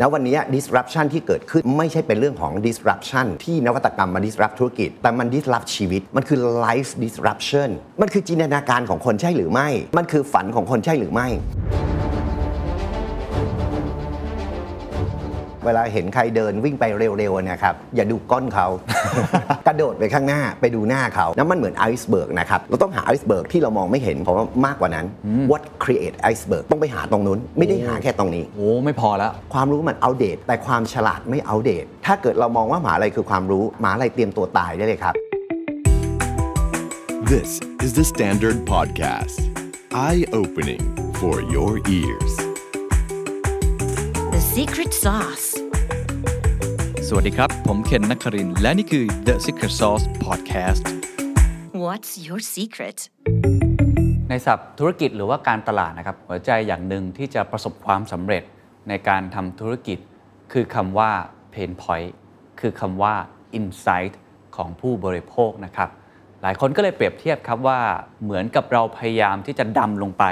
แล้ววันนี้ disruption ที่เกิดขึ้นไม่ใช่เป็นเรื่องของ disruption ที่นวัตกรรมมา disrupt ธุรกิจ แต่มัน disrupt ชีวิต มันคือ life disruption มันคือจินตนาการของคนใช่หรือไม่ มันคือฝันของคนใช่หรือไม่ เวลาเห็นใครเดินวิ่งไปเร็วๆนะครับอย่าดูก้นเขากระโดดไปข้างหน้าไปดูหน้าเขานั่นมันเหมือน iceberg นะครับเราต้องหา iceberg ที่เรามองไม่เห็นผมว่ามากกว่านั้น what create iceberg ต้องไปหาตรงนู้น ไม่ได้หาแค่ตรงนี้ โอ้ ไม่พอแล้ว ความรู้มันอัปเดต แต่ความฉลาดไม่อัปเดต ถ้าเกิดเรามองว่าหมาอะไรคือความรู้หมาอะไรเตรียมตัวตายได้เลยครับ This is the Standard Podcast. Eye opening for your ears. The secret sauce. สวัสดีครับ ผมเคนนักครินทร์และนี่คือ The Secret Sauce Podcast What's your secret? ในศัพท์ธุรกิจหรือว่าการตลาดนะครับ หัวใจอย่างหนึ่งที่จะประสบความสำเร็จในการทำธุรกิจ คือคำว่า pain point คือคำว่า insight ของผู้บริโภคนะครับ หลายคนก็เลยเปรียบเทียบครับว่าเหมือนกับเราพยายามที่จะดำลงไป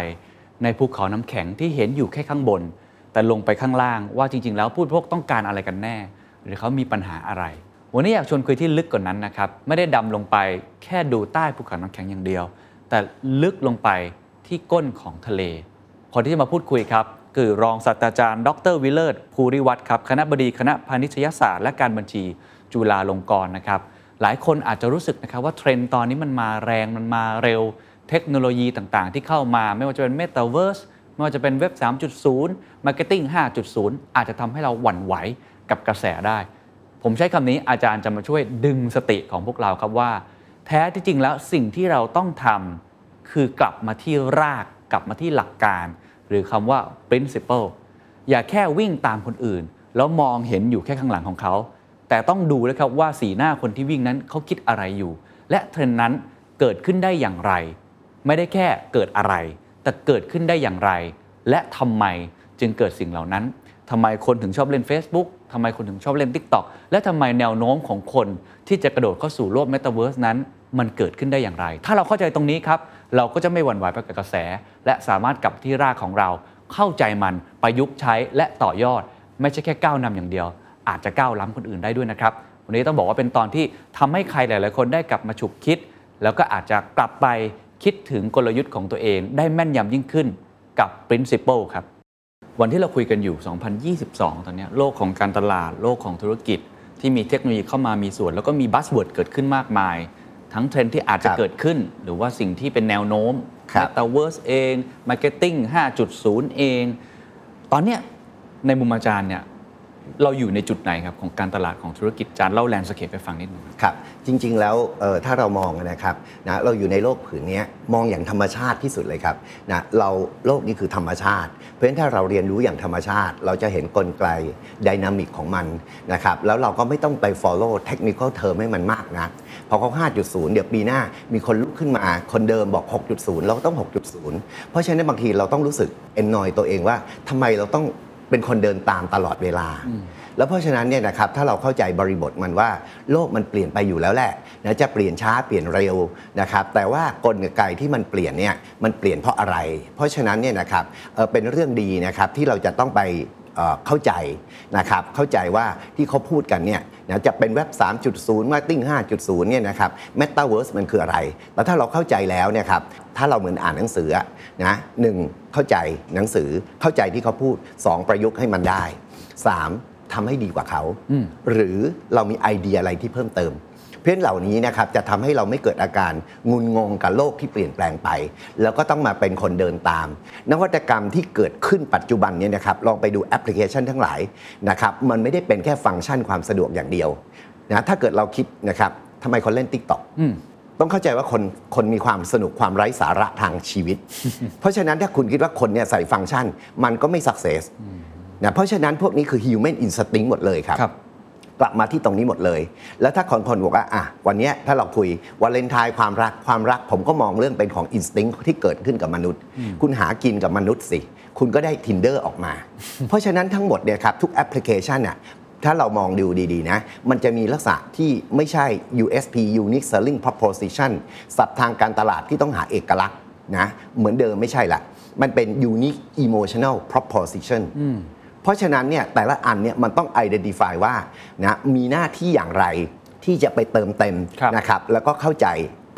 ในภูเขาน้ำแข็งที่เห็นอยู่แค่ข้างบน แต่ลงไปข้างล่างว่าจริง ๆ แล้วผู้บริโภคต้องการอะไรกันแน่ หรือเขามีปัญหาอะไร วันนี้อยากชวนคุยที่ลึกกว่านั้นนะครับ ไม่ได้ดำลงไปแค่ดูใต้ภูเขาน้ำแข็งอย่างเดียว แต่ลึกลงไปที่ก้นของทะเล คนที่จะมาพูดคุยครับคือรองศาสตราจารย์ ดรวิเลอร์ภูริวัตรครับ คณะบดีคณะพาณิชยศาสตร์และการบัญชี จุฬาลงกรณ์นะครับ หลายคนอาจจะรู้สึกนะครับว่าเทรนด์ตอนนี้มันมาแรงมันมาเร็ว เทคโนโลยีต่างๆ ที่เข้ามาไม่ว่าจะเป็น Metaverse ไม่ว่าจะเป็นเว็บ 3.0 Marketing 5.0 อาจจะทำให้เราหวั่นไหวกับกระแสได้ ผมใช้คำนี้อาจารย์จะมาช่วยดึงสติของพวกเราครับว่า แท้ที่จริงแล้วสิ่งที่เราต้องทำคือกลับมาที่รากกลับมาที่หลักการ หรือคำว่า principle อย่าแค่วิ่งตามคนอื่น แล้วมองเห็นอยู่แค่ข้างหลังของเขา แต่ต้องดูเลยครับว่าสีหน้าคนที่วิ่งนั้นเขาคิดอะไรอยู่ และเทรนนั้นเกิดขึ้นได้อย่างไร ไม่ได้แค่เกิดอะไร แต่เกิดขึ้นได้อย่างไร และทำไมจึงเกิดสิ่งเหล่านั้นทำไมคนถึงชอบเล่น Facebook ทำไมคนถึงชอบเล่น TikTok และทำไมแนวโน้มของคนที่จะกระโดดเข้าสู่โลก Metaverse นั้น มันเกิดขึ้นได้อย่างไร ถ้าเราเข้าใจตรงนี้ครับ เราก็จะไม่หวั่นไหวไปกับกระแส และสามารถกลับที่รากของเรา เข้าใจมันประยุกต์ใช้และต่อยอด ไม่ใช่แค่ก้าวนำอย่างเดียว อาจจะก้าวล้ำคนอื่นได้ด้วยนะครับวันนี้ต้องบอกว่าเป็นตอนที่ทำให้ใครหลาย ๆ คนได้กลับมาฉุกคิด แล้วก็อาจจะกลับไป คิดถึงกลยุทธ์ของตัวเองได้แม่นยำยิ่งขึ้นกับ principle ครับ วันที่เราคุยกันอยู่ 2022 ตอนเนี้ยโลกของการตลาดโลกของธุรกิจ ที่มีเทคโนโลยีเข้ามามีส่วน แล้วก็มี buzzword เกิดขึ้นมากมาย ทั้งเทรนด์ที่อาจจะครับเกิดขึ้น หรือว่าสิ่งที่เป็นแนวโน้มครับ Metaverse เอง Marketing 5.0 เอง ตอนเนี้ยในมุมอาจารย์เนี่ย เราอยู่ในจุดไหนครับของการตลาดของธุรกิจอาจารย์เล่าแลนด์สเคปไปฟังนิดหนึงครับ จริง ๆ แล้วถ้าเรามองนะครับนะเราอยู่ในโลกผืนนี้มองอย่างธรรมชาติที่สุดเลยครับนะเราโลกนี้คือธรรมชาติ เพราะฉะนั้นถ้าเราเรียนรู้อย่างธรรมชาติ เราจะเห็นกลไกดินามิกของมันนะครับแล้วเราก็ไม่ต้องไป follow technical term ให้มันมากนะพอเขา 5.0 เดี๋ยวปีหน้ามีคนลุกขึ้นมาคนเดิมบอก 6.0 เราก็ต้อง 6.0 เพราะฉะนั้นบางทีเราต้องรู้สึก enjoy ตัวเองว่าทำไมเราต้อง เป็นคนเดินตามตลอดเวลา แล้วเพราะฉะนั้นเนี่ยนะครับถ้าเราเข้าใจบริบทมันว่าโลกมันเปลี่ยนไปอยู่แล้วแหละนะจะเปลี่ยนช้าเปลี่ยนเร็วนะครับแต่ว่ากลไกที่มันเปลี่ยนเนี่ยมันเปลี่ยนเพราะอะไร เพราะฉะนั้นเนี่ยนะครับเอ่อเป็นเรื่องดีนะครับที่เราจะต้องไปเอ่อเข้าใจนะครับเข้าใจว่าที่เขาพูดกันเนี่ย นะจะเป็นเว็บ 3.0 Marketing 5.0 เนี่ยนะครับ Metaverse มันคืออะไร แล้วถ้าเราเข้าใจแล้วเนี่ยครับ ถ้าเราเหมือนอ่านหนังสืออะนะหนึ่งเข้าใจหนังสือเข้าใจที่เขาพูดสองประยุกต์ให้มันได้สามทำให้ดีกว่าเขา หรือเรามีไอเดียอะไรที่เพิ่มเติม เพราะฉะนั้นเหล่านี้นะครับจะทำให้เราไม่เกิดอาการงุนงงกับโลกที่เปลี่ยนแปลงไป แล้วก็ต้องมาเป็นคนเดินตาม นวัตกรรมที่เกิดขึ้นปัจจุบันเนี่ยนะครับลองไปดูแอปพลิเคชันทั้งหลายนะครับมันไม่ได้เป็นแค่ฟังก์ชันความสะดวกอย่างเดียวนะถ้าเกิดเราคิดนะครับทำไมคนเล่น Tik t o อกต้องเข้าใจว่าคนคนมีความสนุกความไร้สาระทางชีวิต เพราะฉะนั้นถ้าคุณคิดว่าคนเนี่ยใส่ฟังก์ชันมันก็ไม่สักเซสนะเพราะฉะนั้นพวกนี้คือ human instinct หมดเลยครับครับ กลับมาที่ตรงนี้หมดเลย แล้วถ้าคนคนบอกว่าอะวันเนี้ยถ้าเราคุยวาเลนไทน์ความรักความรัก ผมก็มองเรื่องเป็นของ instinct ที่เกิดขึ้นกับมนุษย์ คุณหากินกับมนุษย์สิ คุณก็ได้ tinder ออกมา เพราะฉะนั้นทั้งหมดเนี่ยครับทุกแอปพลิเคชันน่ะถ้าเรามองดูดีๆนะ มันจะมีลักษณะที่ไม่ใช่ USP Unique Selling Proposition ศัพท์ทางการตลาดที่ต้องหาเอกลักษณ์นะเหมือนเดิมไม่ใช่ละ มันเป็น Unique Emotional Proposition เพราะฉะนั้นเนี่ยแต่ละอันเนี่ยมันต้อง identify ว่านะมีหน้าที่อย่างไรที่จะไปเติมเต็มครับนะครับแล้วก็เข้าใจ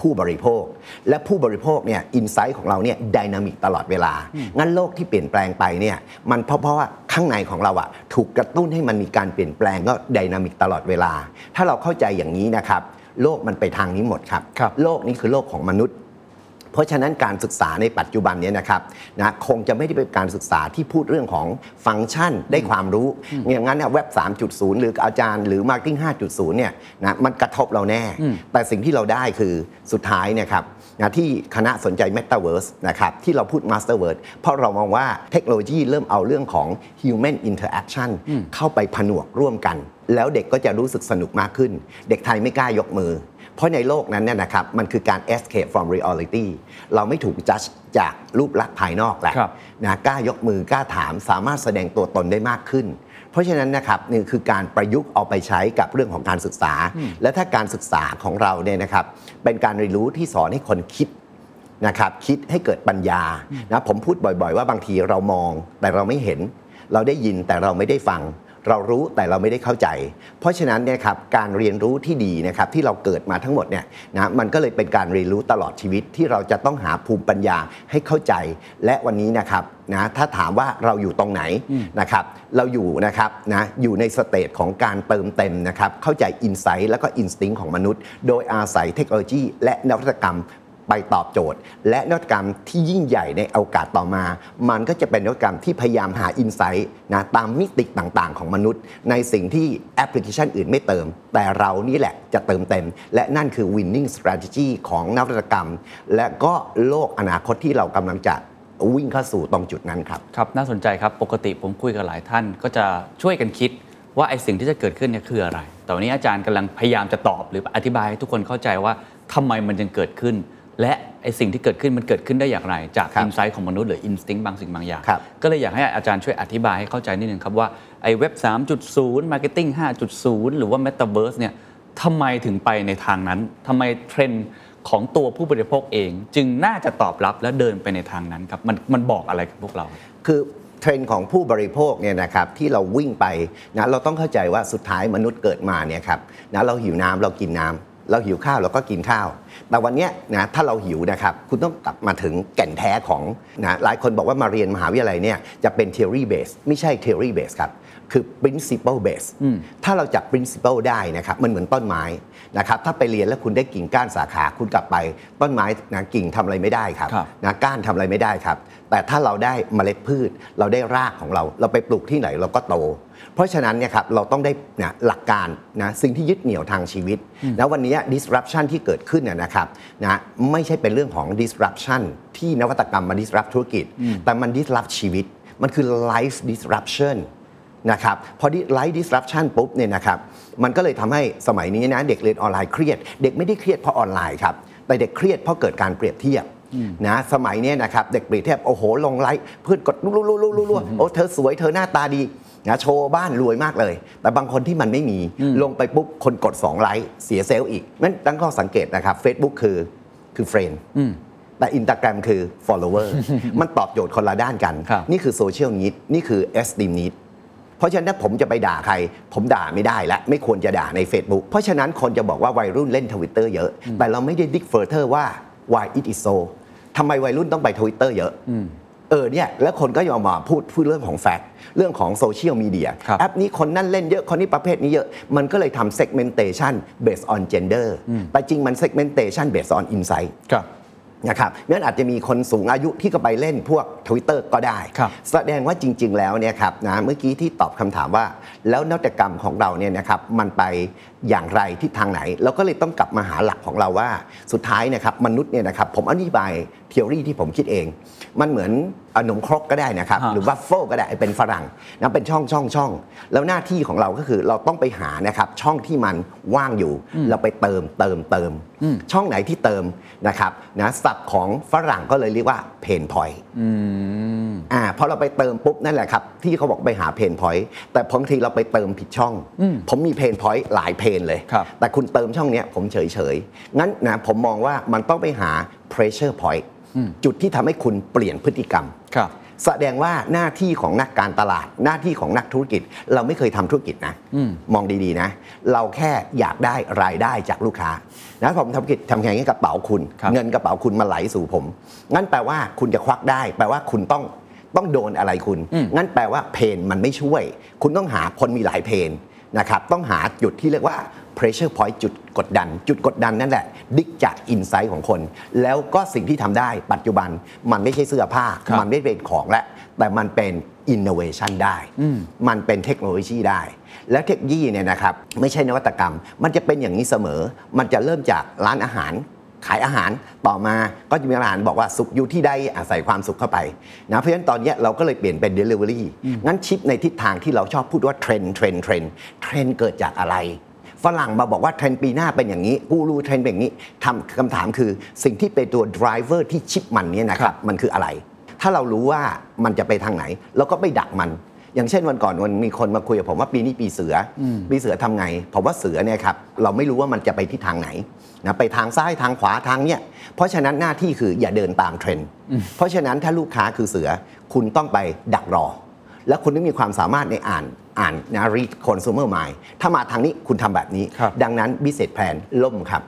ผู้บริโภค และผู้บริโภคเนี่ย insight ของเราเนี่ย dynamic ตลอดเวลา งั้นโลกที่เปลี่ยนแปลงไปเนี่ยมันเพราะเพราะว่าข้างในของเราอะถูกกระตุ้นให้มันมีการเปลี่ยนแปลงก็ดินามิกตลอดเวลา ถ้าเราเข้าใจอย่างนี้นะครับโลกมันไปทางนี้หมดครับครับโลกนี้คือโลกของมนุษย์ เพราะฉะนั้นการศึกษาในปัจจุบันเนี้นะครับนะคงจะไม่ได้เป็นการศึกษาที่พูดเรื่องของฟังก์ชันได้ความรู้อย่างนั้นเนี่ยเว็บ 3.0 หรืออาจารย์หรือ Marketing 5.0 เนี่ยนะมันกระทบเราแน่ แต่สิ่งที่เราได้คือสุดท้ายเนะครับนะที่คณะสนใจ Metaverse นะครับที่เราพูด Masterverse เพราะเรามองว่าเทคโนโลยีเริ่มเอาเรื่องของ Human Interaction เข้าไปผนวกร่วมกัน แล้วเด็กก็จะรู้สึกสนุกมากขึ้น เด็กไทยไม่กล้ายกมือ เพราะในโลกนั้นเนี่ยนะครับมันคือการ escape from reality เราไม่ถูกจัดจากรูปลักษณ์ภายนอกแหละครับนะกล้ายกมือกล้าถามสามารถแสดงตัวตนได้มากขึ้น เพราะฉะนั้นนะครับนี่คือการประยุกต์เอาไปใช้กับเรื่องของการศึกษา และถ้าการศึกษาของเราเนี่ยนะครับเป็นการเรียนรู้ที่สอนให้คนคิดนะครับคิดให้เกิดปัญญานะผมพูดบ่อย ๆ ว่าบางทีเรามองแต่เราไม่เห็น เราได้ยินแต่เราไม่ได้ฟัง เรารู้แต่เราไม่ได้เข้าใจ เพราะฉะนั้นเนี่ยครับการเรียนรู้ที่ดีนะครับที่เราเกิดมาทั้งหมดเนี่ยนะมันก็เลยเป็นการเรียนรู้ตลอดชีวิตที่เราจะต้องหาภูมิปัญญาให้เข้าใจ และวันนี้นะครับนะถ้าถามว่าเราอยู่ตรงไหนนะครับเราอยู่นะครับนะอยู่ใน stage ของการเติมเต็มนะครับเข้าใจ insight แล้วก็ instinct ของมนุษย์ โดยอาศัยเทคโนโลยีและนวัตกรรม ไปตอบโจทย์ และนวัตกรรมที่ยิ่งใหญ่ในโอกาสต่อมา มันก็จะเป็นนวัตกรรมที่พยายามหา insight นะตามมิติต่างๆ ของมนุษย์ ในสิ่งที่แอปพลิเคชันอื่นไม่เติม แต่เรานี่แหละจะเติมเต็ม และนั่นคือ winning strategy ของนวัตกรรม และก็โลกอนาคตที่เรากำลังจะวิ่งเข้าสู่ตรงจุดนั้นครับครับน่าสนใจครับปกติผมคุยกับหลายท่าน ก็จะช่วยกันคิดว่าไอ้สิ่งที่จะเกิดขึ้นเนี่ยคืออะไร แต่วันนี้อาจารย์กำลังพยายามจะตอบหรืออธิบายให้ทุกคนเข้าใจว่าทำไมมันจึงเกิดขึ้น และไอ้สิ่งที่เกิดขึ้นมันเกิดขึ้นได้อย่างไร จากครับ insight ของมนุษย์หรือ instinct บางสิ่งบางอย่าง ครับก็เลยอยากให้อาจารย์ช่วยอธิบายให้เข้าใจนิดนึงครับว่าไอ้เว็บ 3.0 Marketing 5.0 หรือว่า Metaverse เนี่ยทำไมถึงไปในทางนั้นทำไมเทรนด์ของตัวผู้บริโภคเอง จึงน่าจะตอบรับและเดินไปในทางนั้นครับมันมันบอกอะไรกับพวกเรา คือเทรนด์ของผู้บริโภคเนี่ยนะครับที่เราวิ่งไปนะเราต้องเข้าใจว่าสุดท้ายมนุษย์เกิดมาเนี่ยครับนะเราหิวน้ำเรากินน้ำ เราหิวข้าวเราก็กินข้าว แต่วันเนี้ยนะถ้าเราหิวนะครับคุณต้องกลับมาถึงแก่นแท้ของนะหลายคนบอกว่ามาเรียนมหาวิทยาลัยเนี่ยจะเป็น theory base ไม่ใช่ theory base ครับ คือ principle base ถ้าเราจับ principle ได้นะครับมันเหมือนต้นไม้ นะครับถ้าไปเรียนแล้วคุณได้กิ่งก้านสาขาคุณกลับไปต้นไม้นะกิ่งทำอะไรไม่ได้ครับครับนะก้านทำอะไรไม่ได้ครับ แต่ถ้าเราได้เมล็ดพืช เราได้รากของเรา เราไปปลูกที่ไหนเราก็โต เพราะฉะนั้นเนี่ยครับเราต้องได้นะหลักการนะสิ่งที่ยึดเหนี่ยวทางชีวิตแล้ววันนี้ disruption ที่เกิดขึ้นนะนะครับนะไม่ใช่เป็นเรื่องของ disruption ที่นวัตกรรมมา disrupt ธุรกิจ แต่มัน disrupt ชีวิต มันคือ life disruption นะครับพอไลฟ์ disruption ปุ๊บเนี่ยนะครับมันก็เลยทำให้สมัยนี้นะเด็กเรียนออนไลน์เครียด เด็กไม่ได้เครียดเพราะออนไลน์ครับแต่เด็กเครียดเพราะเกิดการเปรียบเทียบนะสมัยเนี้ยนะครับเด็กเปรียบเทียบโอ้โหลงไลฟ์เพื่อนกดลุลุลุลุโอ้เธอสวยเธอหน้าตาดีนะโชว์บ้านรวยมากเลย แต่บางคนที่มันไม่มีลงไปปุ๊บคนกด 2 ไลค์เสีย self อีกนั่นตั้งข้อสังเกตนะครับ Facebook คือคือ friendแต่อิน t าแกรมคือ follower มันตอบโจทย์คนละด้านกันครับนี่คือ social need นี่คือ esteem need เพราะฉะนั้นถ้าผมจะไปด่าใคร ผมด่าไม่ได้และไม่ควรจะด่าใน Facebook เพราะฉะนั้นคนจะบอกว่าวัยรุ่นเล่นทวิตเตอร์เยอะ แต่เราไม่ได้ dig further ว่า why it is so ทำไมวัยรุ่นต้องไปทวิตเตอร์เยอะเออเนี่ยแล้วคนก็ยอมมาพูดพูดเรื่องของ fact เรื่องของโซเชียลมีเดียครับแอปนี้คนนั่นเล่นเยอะ คนนี้ประเภทนี้เยอะ มันก็เลยทำ segmentation based on gender แต่จริงมัน segmentation based on insight ครับ นะครับนั้นอาจจะมีคนสูงอายุที่ก็ไปเล่นพวก Twitter ก็ได้ครับแสดงว่าจริง ๆ แล้วเนี่ยครับนะเมื่อกี้ที่ตอบคำถามว่า แล้วนวัตกรรมของเราเนี่ยนะครับมันไปอย่างไรทิศทางไหน เราก็เลยต้องกลับมาหาหลักของเราว่า สุดท้ายนะครับมนุษย์เนี่ยนะครับผมอธิบาย theory ที่ผมคิดเอง มันเหมือนขนมครกก็ได้นะครับฮะหรือวาฟเฟิลก็ได้เป็นฝรั่งนะเป็นช่องช่องช่องแล้วหน้าที่ของเราก็คือเราต้องไปหานะครับช่องที่มันว่างอยู่ เราไปเติมเติมเติม ช่องไหนที่เติมนะครับนะศัพท์ของฝรั่งก็เลยเรียกว่า pain point อ่าพอเราไปเติมปุ๊บนั่นแหละครับที่เขาบอกไปหา pain point แต่บางทีเราไปเติมผิดช่อง ผมมี pain point หลาย pain เลยครับแต่คุณเติมช่องเนี้ยผมเฉยเฉยๆงั้นนะผมมองว่ามันต้องไปหา pressure point จุดที่ทำให้คุณเปลี่ยนพฤติกรรมครับแสดงว่าหน้าที่ของนักการตลาด หน้าที่ของนักธุรกิจ เราไม่เคยทำธุรกิจนะมองดีๆนะ เราแค่อยากได้รายได้จากลูกค้านะผมทำธุรกิจทำแข่งให้กระเป๋าคุณครับเงินกระเป๋าคุณมาไหลสู่ผมงั้นแปลว่าคุณจะควักได้ แปลว่าคุณต้อง ต้องโดนอะไรคุณ งั้นแปลว่าเพนมันไม่ช่วย คุณต้องหาคนมีหลายเพนนะครับต้องหาจุดที่เรียกว่า pressure point จุดกดดัน จุดกดดันนั่นแหละ ดิกจากอินไซต์ของคน แล้วก็สิ่งที่ทำได้ปัจจุบันมันไม่ใช่เสื้อผ้าครับมันไม่เป็นของแล้วแต่มันเป็น innovation ได้ มันเป็นเทคโนโลยีได้ แล้วเทคโนโลยีเนี่ยนะครับไม่ใช่นวัตกรรม มันจะเป็นอย่างนี้เสมอ มันจะเริ่มจากร้านอาหาร ขายอาหารต่อมาก็จะมีร้านอาหารบอกว่าสุขอยู่ที่ใดอาศัยความสุขเข้าไปนะเพราะฉะนั้นตอนเนี้ยเราก็เลยเปลี่ยนเป็น Delivery งั้น shift ในทิศทางที่เราชอบพูดว่าเทรนด์เทรนด์เทรนด์เทรนด์เกิดจากอะไรฝรั่งมาบอกว่าเทรนด์ปีหน้าเป็นอย่างนี้กูรูเทรนด์เป็นอย่างนี้ทำคำถามคือสิ่งที่เป็นตัว driver ที่ shift มันเนี่ยนะครับมันคืออะไร ถ้าเรารู้ว่ามันจะไปทางไหน เราก็ไปดักมัน อย่างเช่นวันก่อนวันมีคนมาคุยกับผมว่าปีนี้ปีเสืออปีเสือทำไงผมว่าเสือเนี่ยครับเราไม่รู้ว่ามันจะไปที่ทางไหนนะไปทางซ้ายทางขวาทางเนี่ยเพราะฉะนั้นหน้าที่คืออย่าเดินตามเทรนด์เพราะฉะนั้นถ้าลูกค้าคือเสือคุณต้องไปดักรอ แล้วคุณต้องมีความสามารถในอ่านอ่านนะ read consumer mind ถ้ามาทางนี้คุณทำแบบนี้ครับดังนั้น business plan ล่มครับ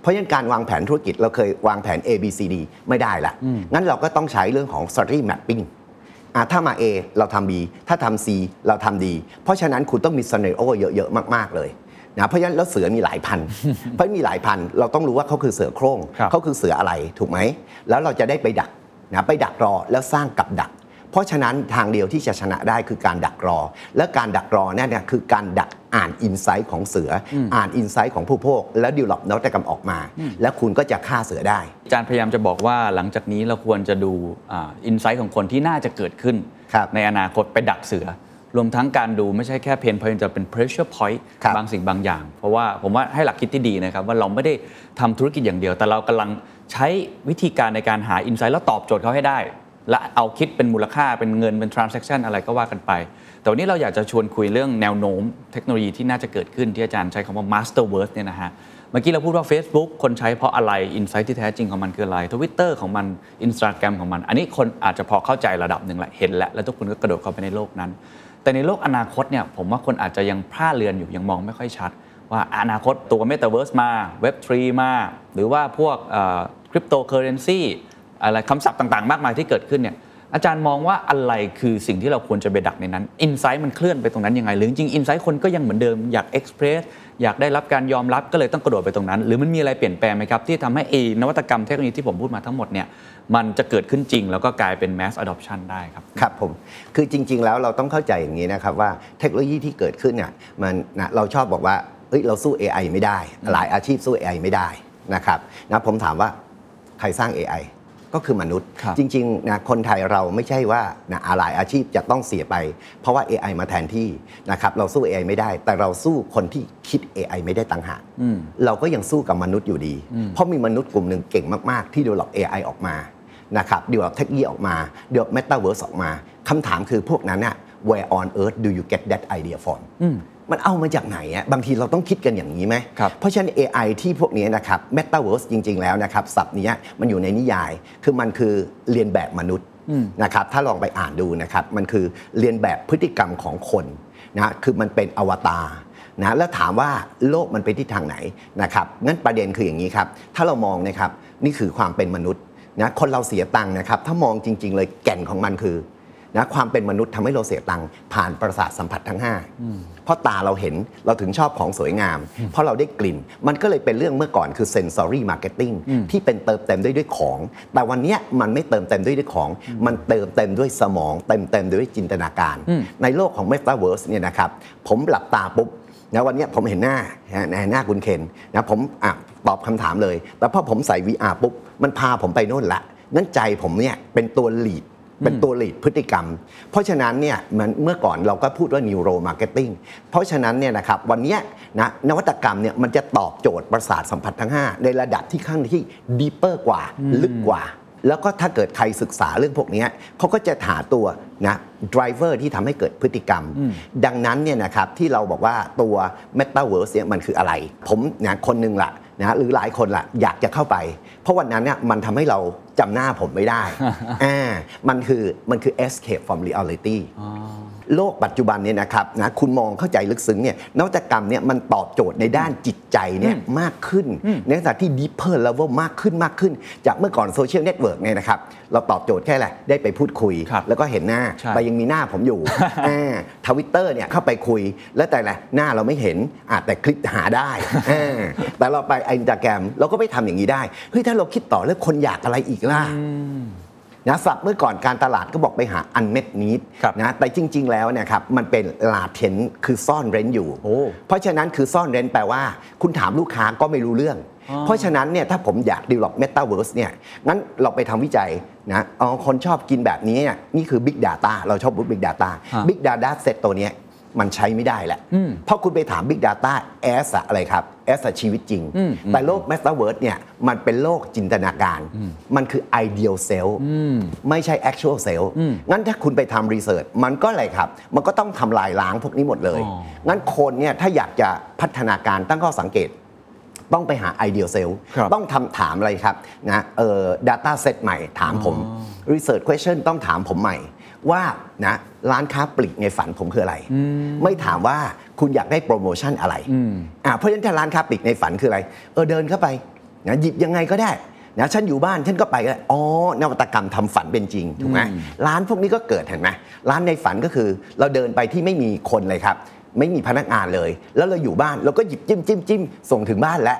เพราะฉะนั้นการวางแผนธุรกิจเราเคยวางแผน A B C D ไม่ได้ละงั้นเราก็ต้องใช้เรื่องของ strategy mapping อะถ้ามา A เราทำ B ถ้าทำ C เราทำ D เพราะฉะนั้นคุณต้องมี scenario เยอะๆมากๆเลยนะเพราะฉะนั้นแล้วเสือมีหลายพัน เพราะมีหลายพันเราต้องรู้ว่าเขาคือเสือโคร่งครับเขาคือเสืออะไรถูกไหมแล้วเราจะได้ไปดักนะไปดักรอแล้วสร้างกับดัก เพราะฉะนั้นทางเดียวที่จะชนะได้คือการดักรอ และการดักรอนั่นเนี่ยคือการดักอ่าน insight ของเสือออ่าน insight ของผู้บริโภคแล้ว develop นวัตกรรมออกมา แล้วคุณก็จะฆ่าเสือได้ อาจารย์พยายามจะบอกว่าหลังจากนี้เราควรจะดู insight ของคนที่น่าจะเกิดขึ้นครับในอนาคตไปดักเสือ รวมทั้งการดูไม่ใช่แค่ pain point จะเป็น pressure point ครับบางสิ่งบางอย่าง เพราะว่าผมว่าให้หลักคิดที่ดีนะครับว่าเราไม่ได้ทำธุรกิจอย่างเดียว แต่เรากำลังใช้วิธีการในการหาอินไซต์แล้วตอบโจทย์เขาให้ได้ และเอาคิดเป็นมูลค่าเป็นเงินเป็น transaction อะไรก็ว่ากันไป แต่วันนี้เราอยากจะชวนคุยเรื่องแนวโน้มเทคโนโลยีที่น่าจะเกิดขึ้นที่อาจารย์ใช้คำว่า masterverse เนี่ยนะฮะเมื่อกี้เราพูดว่า Facebook คนใช้เพราะอะไรอินไซต์ที่แท้จริงของมันคืออะไร Twitter ของมัน Instagram ของมัน อันนี้คนอาจจะพอเข้าใจระดับหนึ่งแหละเห็นแล้วแล้วทุกคนก็กระโดดเข้าไปในโลกนั้น แต่ในโลกอนาคตเนี่ยผมว่าคนอาจจะยังพลาดเรือนอยู่ยังมองไม่ค่อยชัด ว่าอนาคตตัว Metaverse มา Web3 มา หรือว่าพวกคริปโตเคอเรนซี อะไรคำศัพท์ต่างๆ มากมายที่เกิดขึ้นเนี่ยอาจารย์มองว่าอะไรคือสิ่งที่เราควรจะไปดักในนั้น insight มันเคลื่อนไปตรงนั้นยังไง หรือจริง insight คนก็ยังเหมือนเดิมอยาก express อยากได้รับการยอมรับก็เลยต้องกระโดดไปตรงนั้น หรือมันมีอะไรเปลี่ยนแปลงไหมครับ ที่ทำให้เอนวัตกรรมเทคโนโลยีที่ผมพูดมาทั้งหมดเนี่ยมันจะเกิดขึ้นจริง แล้วก็กลายเป็น mass adoption ได้ครับ ครับผม คือจริง ๆ แล้วเราต้องเข้าใจอย่างนี้นะครับว่าเทคโนโลยีที่เกิดขึ้นเนี่ยมันนะเราชอบบอกว่าเอ้ยเราสู้ AI ไม่ได้ หลายอาชีพสู้ AI ไม่ได้นะครับนะผมถามว่าใครสร้าง AI ก็คือมนุษย์ครับจริงๆนะคนไทยเราไม่ใช่ว่านะหลายอาชีพจะต้องเสียไป เพราะว่า AI มาแทนที่นะครับเราสู้ AI ไม่ได้ แต่เราสู้คนที่คิด AI ไม่ได้ต่างหากเราก็ยังสู้กับมนุษย์อยู่ดี เพราะมีมนุษย์กลุ่มหนึ่งเก่งมากๆ ที่ develop AI ออกมานะครับเดี๋ยวเทคโนโลยีออกมาเดี๋ยว Metaverse ออกมาคำถามคือพวกนั้นน่ะ where on earth do you get that idea from มันเอามาจากไหนอะบางทีเราต้องคิดกันอย่างนี้ไหม ครับเพราะฉะนั้น AI ที่พวกนี้นะครับ Metaverse จริง ๆ แล้วนะครับศัพท์เนี้ยมันอยู่ในนิยาย คือมันคือเรียนแบบมนุษย์นะครับ ถ้าลองไปอ่านดูนะครับ มันคือเรียนแบบพฤติกรรมของคนนะคือมันเป็นอวตารนะแล้วถามว่าโลกมันไปที่ทางไหนนะครับงั้นประเด็นคืออย่างนี้ครับ ถ้าเรามองนะครับนี่คือความเป็นมนุษย์นะคนเราเสียตังค์นะครับ ถ้ามองจริง ๆ เลยแก่นของมันคือ นะความเป็นมนุษย์ทำให้เราเสียตังค์ผ่านประสาทสัมผัสทั้ง 5 เพราะตาเราเห็นเราถึงชอบของสวยงาม เพราะเราได้กลิ่น มันก็เลยเป็นเรื่องเมื่อก่อนคือ sensory marketing ที่เป็นเติมเต็มด้วยด้วยของ แต่วันเนี้ยมันไม่เติมเต็มด้วยด้วยของ มันเติมเต็มด้วยสมอง เต็มเต็มด้วยจินตนาการ ในโลกของ metaverse เนี่ยนะครับผมหลับตาปุ๊บนะวันเนี้ยผมเห็นหน้านะหน้าคุณเคนนะผมอะตอบคำถามเลย แต่พอผมใส่ VR ปุ๊บมันพาผมไปโน่นละนั้นใจผมเนี่ยเป็นตัว lead เป็นตัวหลีดพฤติกรรม เพราะฉะนั้นเนี่ยมันเมื่อก่อนเราก็พูดว่า neuro marketing เพราะฉะนั้นเนี่ยนะครับวันเนี้ยนะนวัตกรรมเนี่ยมันจะตอบโจทย์ประสาทสัมผัสทั้ง 5 ในระดับที่ขั้นที่ deeper กว่าลึกกว่า แล้วก็ถ้าเกิดใครศึกษาเรื่องพวกเนี้ยเขาก็จะหาตัวนะ driver ที่ทำให้เกิดพฤติกรรม ดังนั้นเนี่ยนะครับที่เราบอกว่าตัว metaverse เนี่ยมันคืออะไร ผมนะคนหนึ่งละ นะหรือหลายคนละอยากจะเข้าไป เพราะวันนั้นเนี่ยมันทำให้เราจำหน้าผมไม่ได้อ่ามันคือมันคือ escape from reality โลกปัจจุบันเนี่ยนะครับนะคุณมองเข้าใจลึกซึ้งเนี่ยนวัตกรรมเนี่ยมันตอบโจทย์ในด้านจิตใจเนี่ยมากขึ้น ในขณะที่ deeper level มากขึ้นมากขึ้น จากเมื่อก่อนโซเชียลเน็ตเวิร์กเนี่ยนะครับเราตอบโจทย์แค่แหละได้ไปพูดคุยครับแล้วก็เห็นหน้าใช่ไปยังมีหน้าผมอยู่ทวิตเตอร์เนี่ยเข้าไปคุย แล้วแต่ละหน้าเราไม่เห็นอาจแต่คลิปหาได้อ่าแต่เราไปอินสตาแกรมเราก็ไปทำอย่างนี้ได้เฮ้ยถ้าเราคิดต่อแล้วคนอยากอะไรอีกล่ะ นะศัพท์เมื่อก่อนการตลาดก็บอกไปหา unmet need ครับนะแต่จริง ๆ แล้วเนี่ยนะครับมันเป็น latent คือซ่อนเร้นอยู่โอ้เพราะฉะนั้นคือซ่อนเร้นแปลว่า คุณถามลูกค้าก็ไม่รู้เรื่อง เพราะฉะนั้นเนี่ยถ้าผมอยาก develop metaverse เนี่ยงั้นเราไปทำวิจัยนะอ๋อคนชอบกินแบบนี้เนี่ยนี่คือ big data เราชอบ big data ฮะ big data set ตัวเนี้ย มันใช้ไม่ได้แหละ เพราะคุณไปถาม Big Data as อะอะไรครับ as อะชีวิตจริง แต่โลก Metaverse เนี่ยมันเป็นโลกจินตนาการ มันคือ ideal self ไม่ใช่ actual self งั้นถ้าคุณไปทำ research มันก็อะไรครับ มันก็ต้องทำลายล้างพวกนี้หมดเลยอ๋องั้นคนเนี่ยถ้าอยากจะพัฒนาการตั้งข้อสังเกตต้องไปหา ideal self ครับต้องทำถามอะไรครับนะเอ่อ data set ใหม่ถามผม research question ต้องถามผมใหม่ว่านะ ร้านค้าปลีกในฝันผมคืออะไร ไม่ถามว่าคุณอยากได้โปรโมชั่นอะไรอ่าเพราะฉะนั้นถ้าร้านค้าปลีกในฝันคืออะไรเออเดินเข้าไปนะหยิบยังไงก็ได้นะฉันอยู่บ้านฉันก็ไปก็ได้อ๋อนวัตกรรมทำฝันเป็นจริงถูกไหมร้านพวกนี้ก็เกิดเห็นไหมร้านในฝันก็คือ เราเดินไปที่ไม่มีคนเลยครับ ไม่มีพนักงานเลย แล้วเราอยู่บ้านเราก็หยิบจิ้มจิ้มจิ้มส่งถึงบ้านแล้ว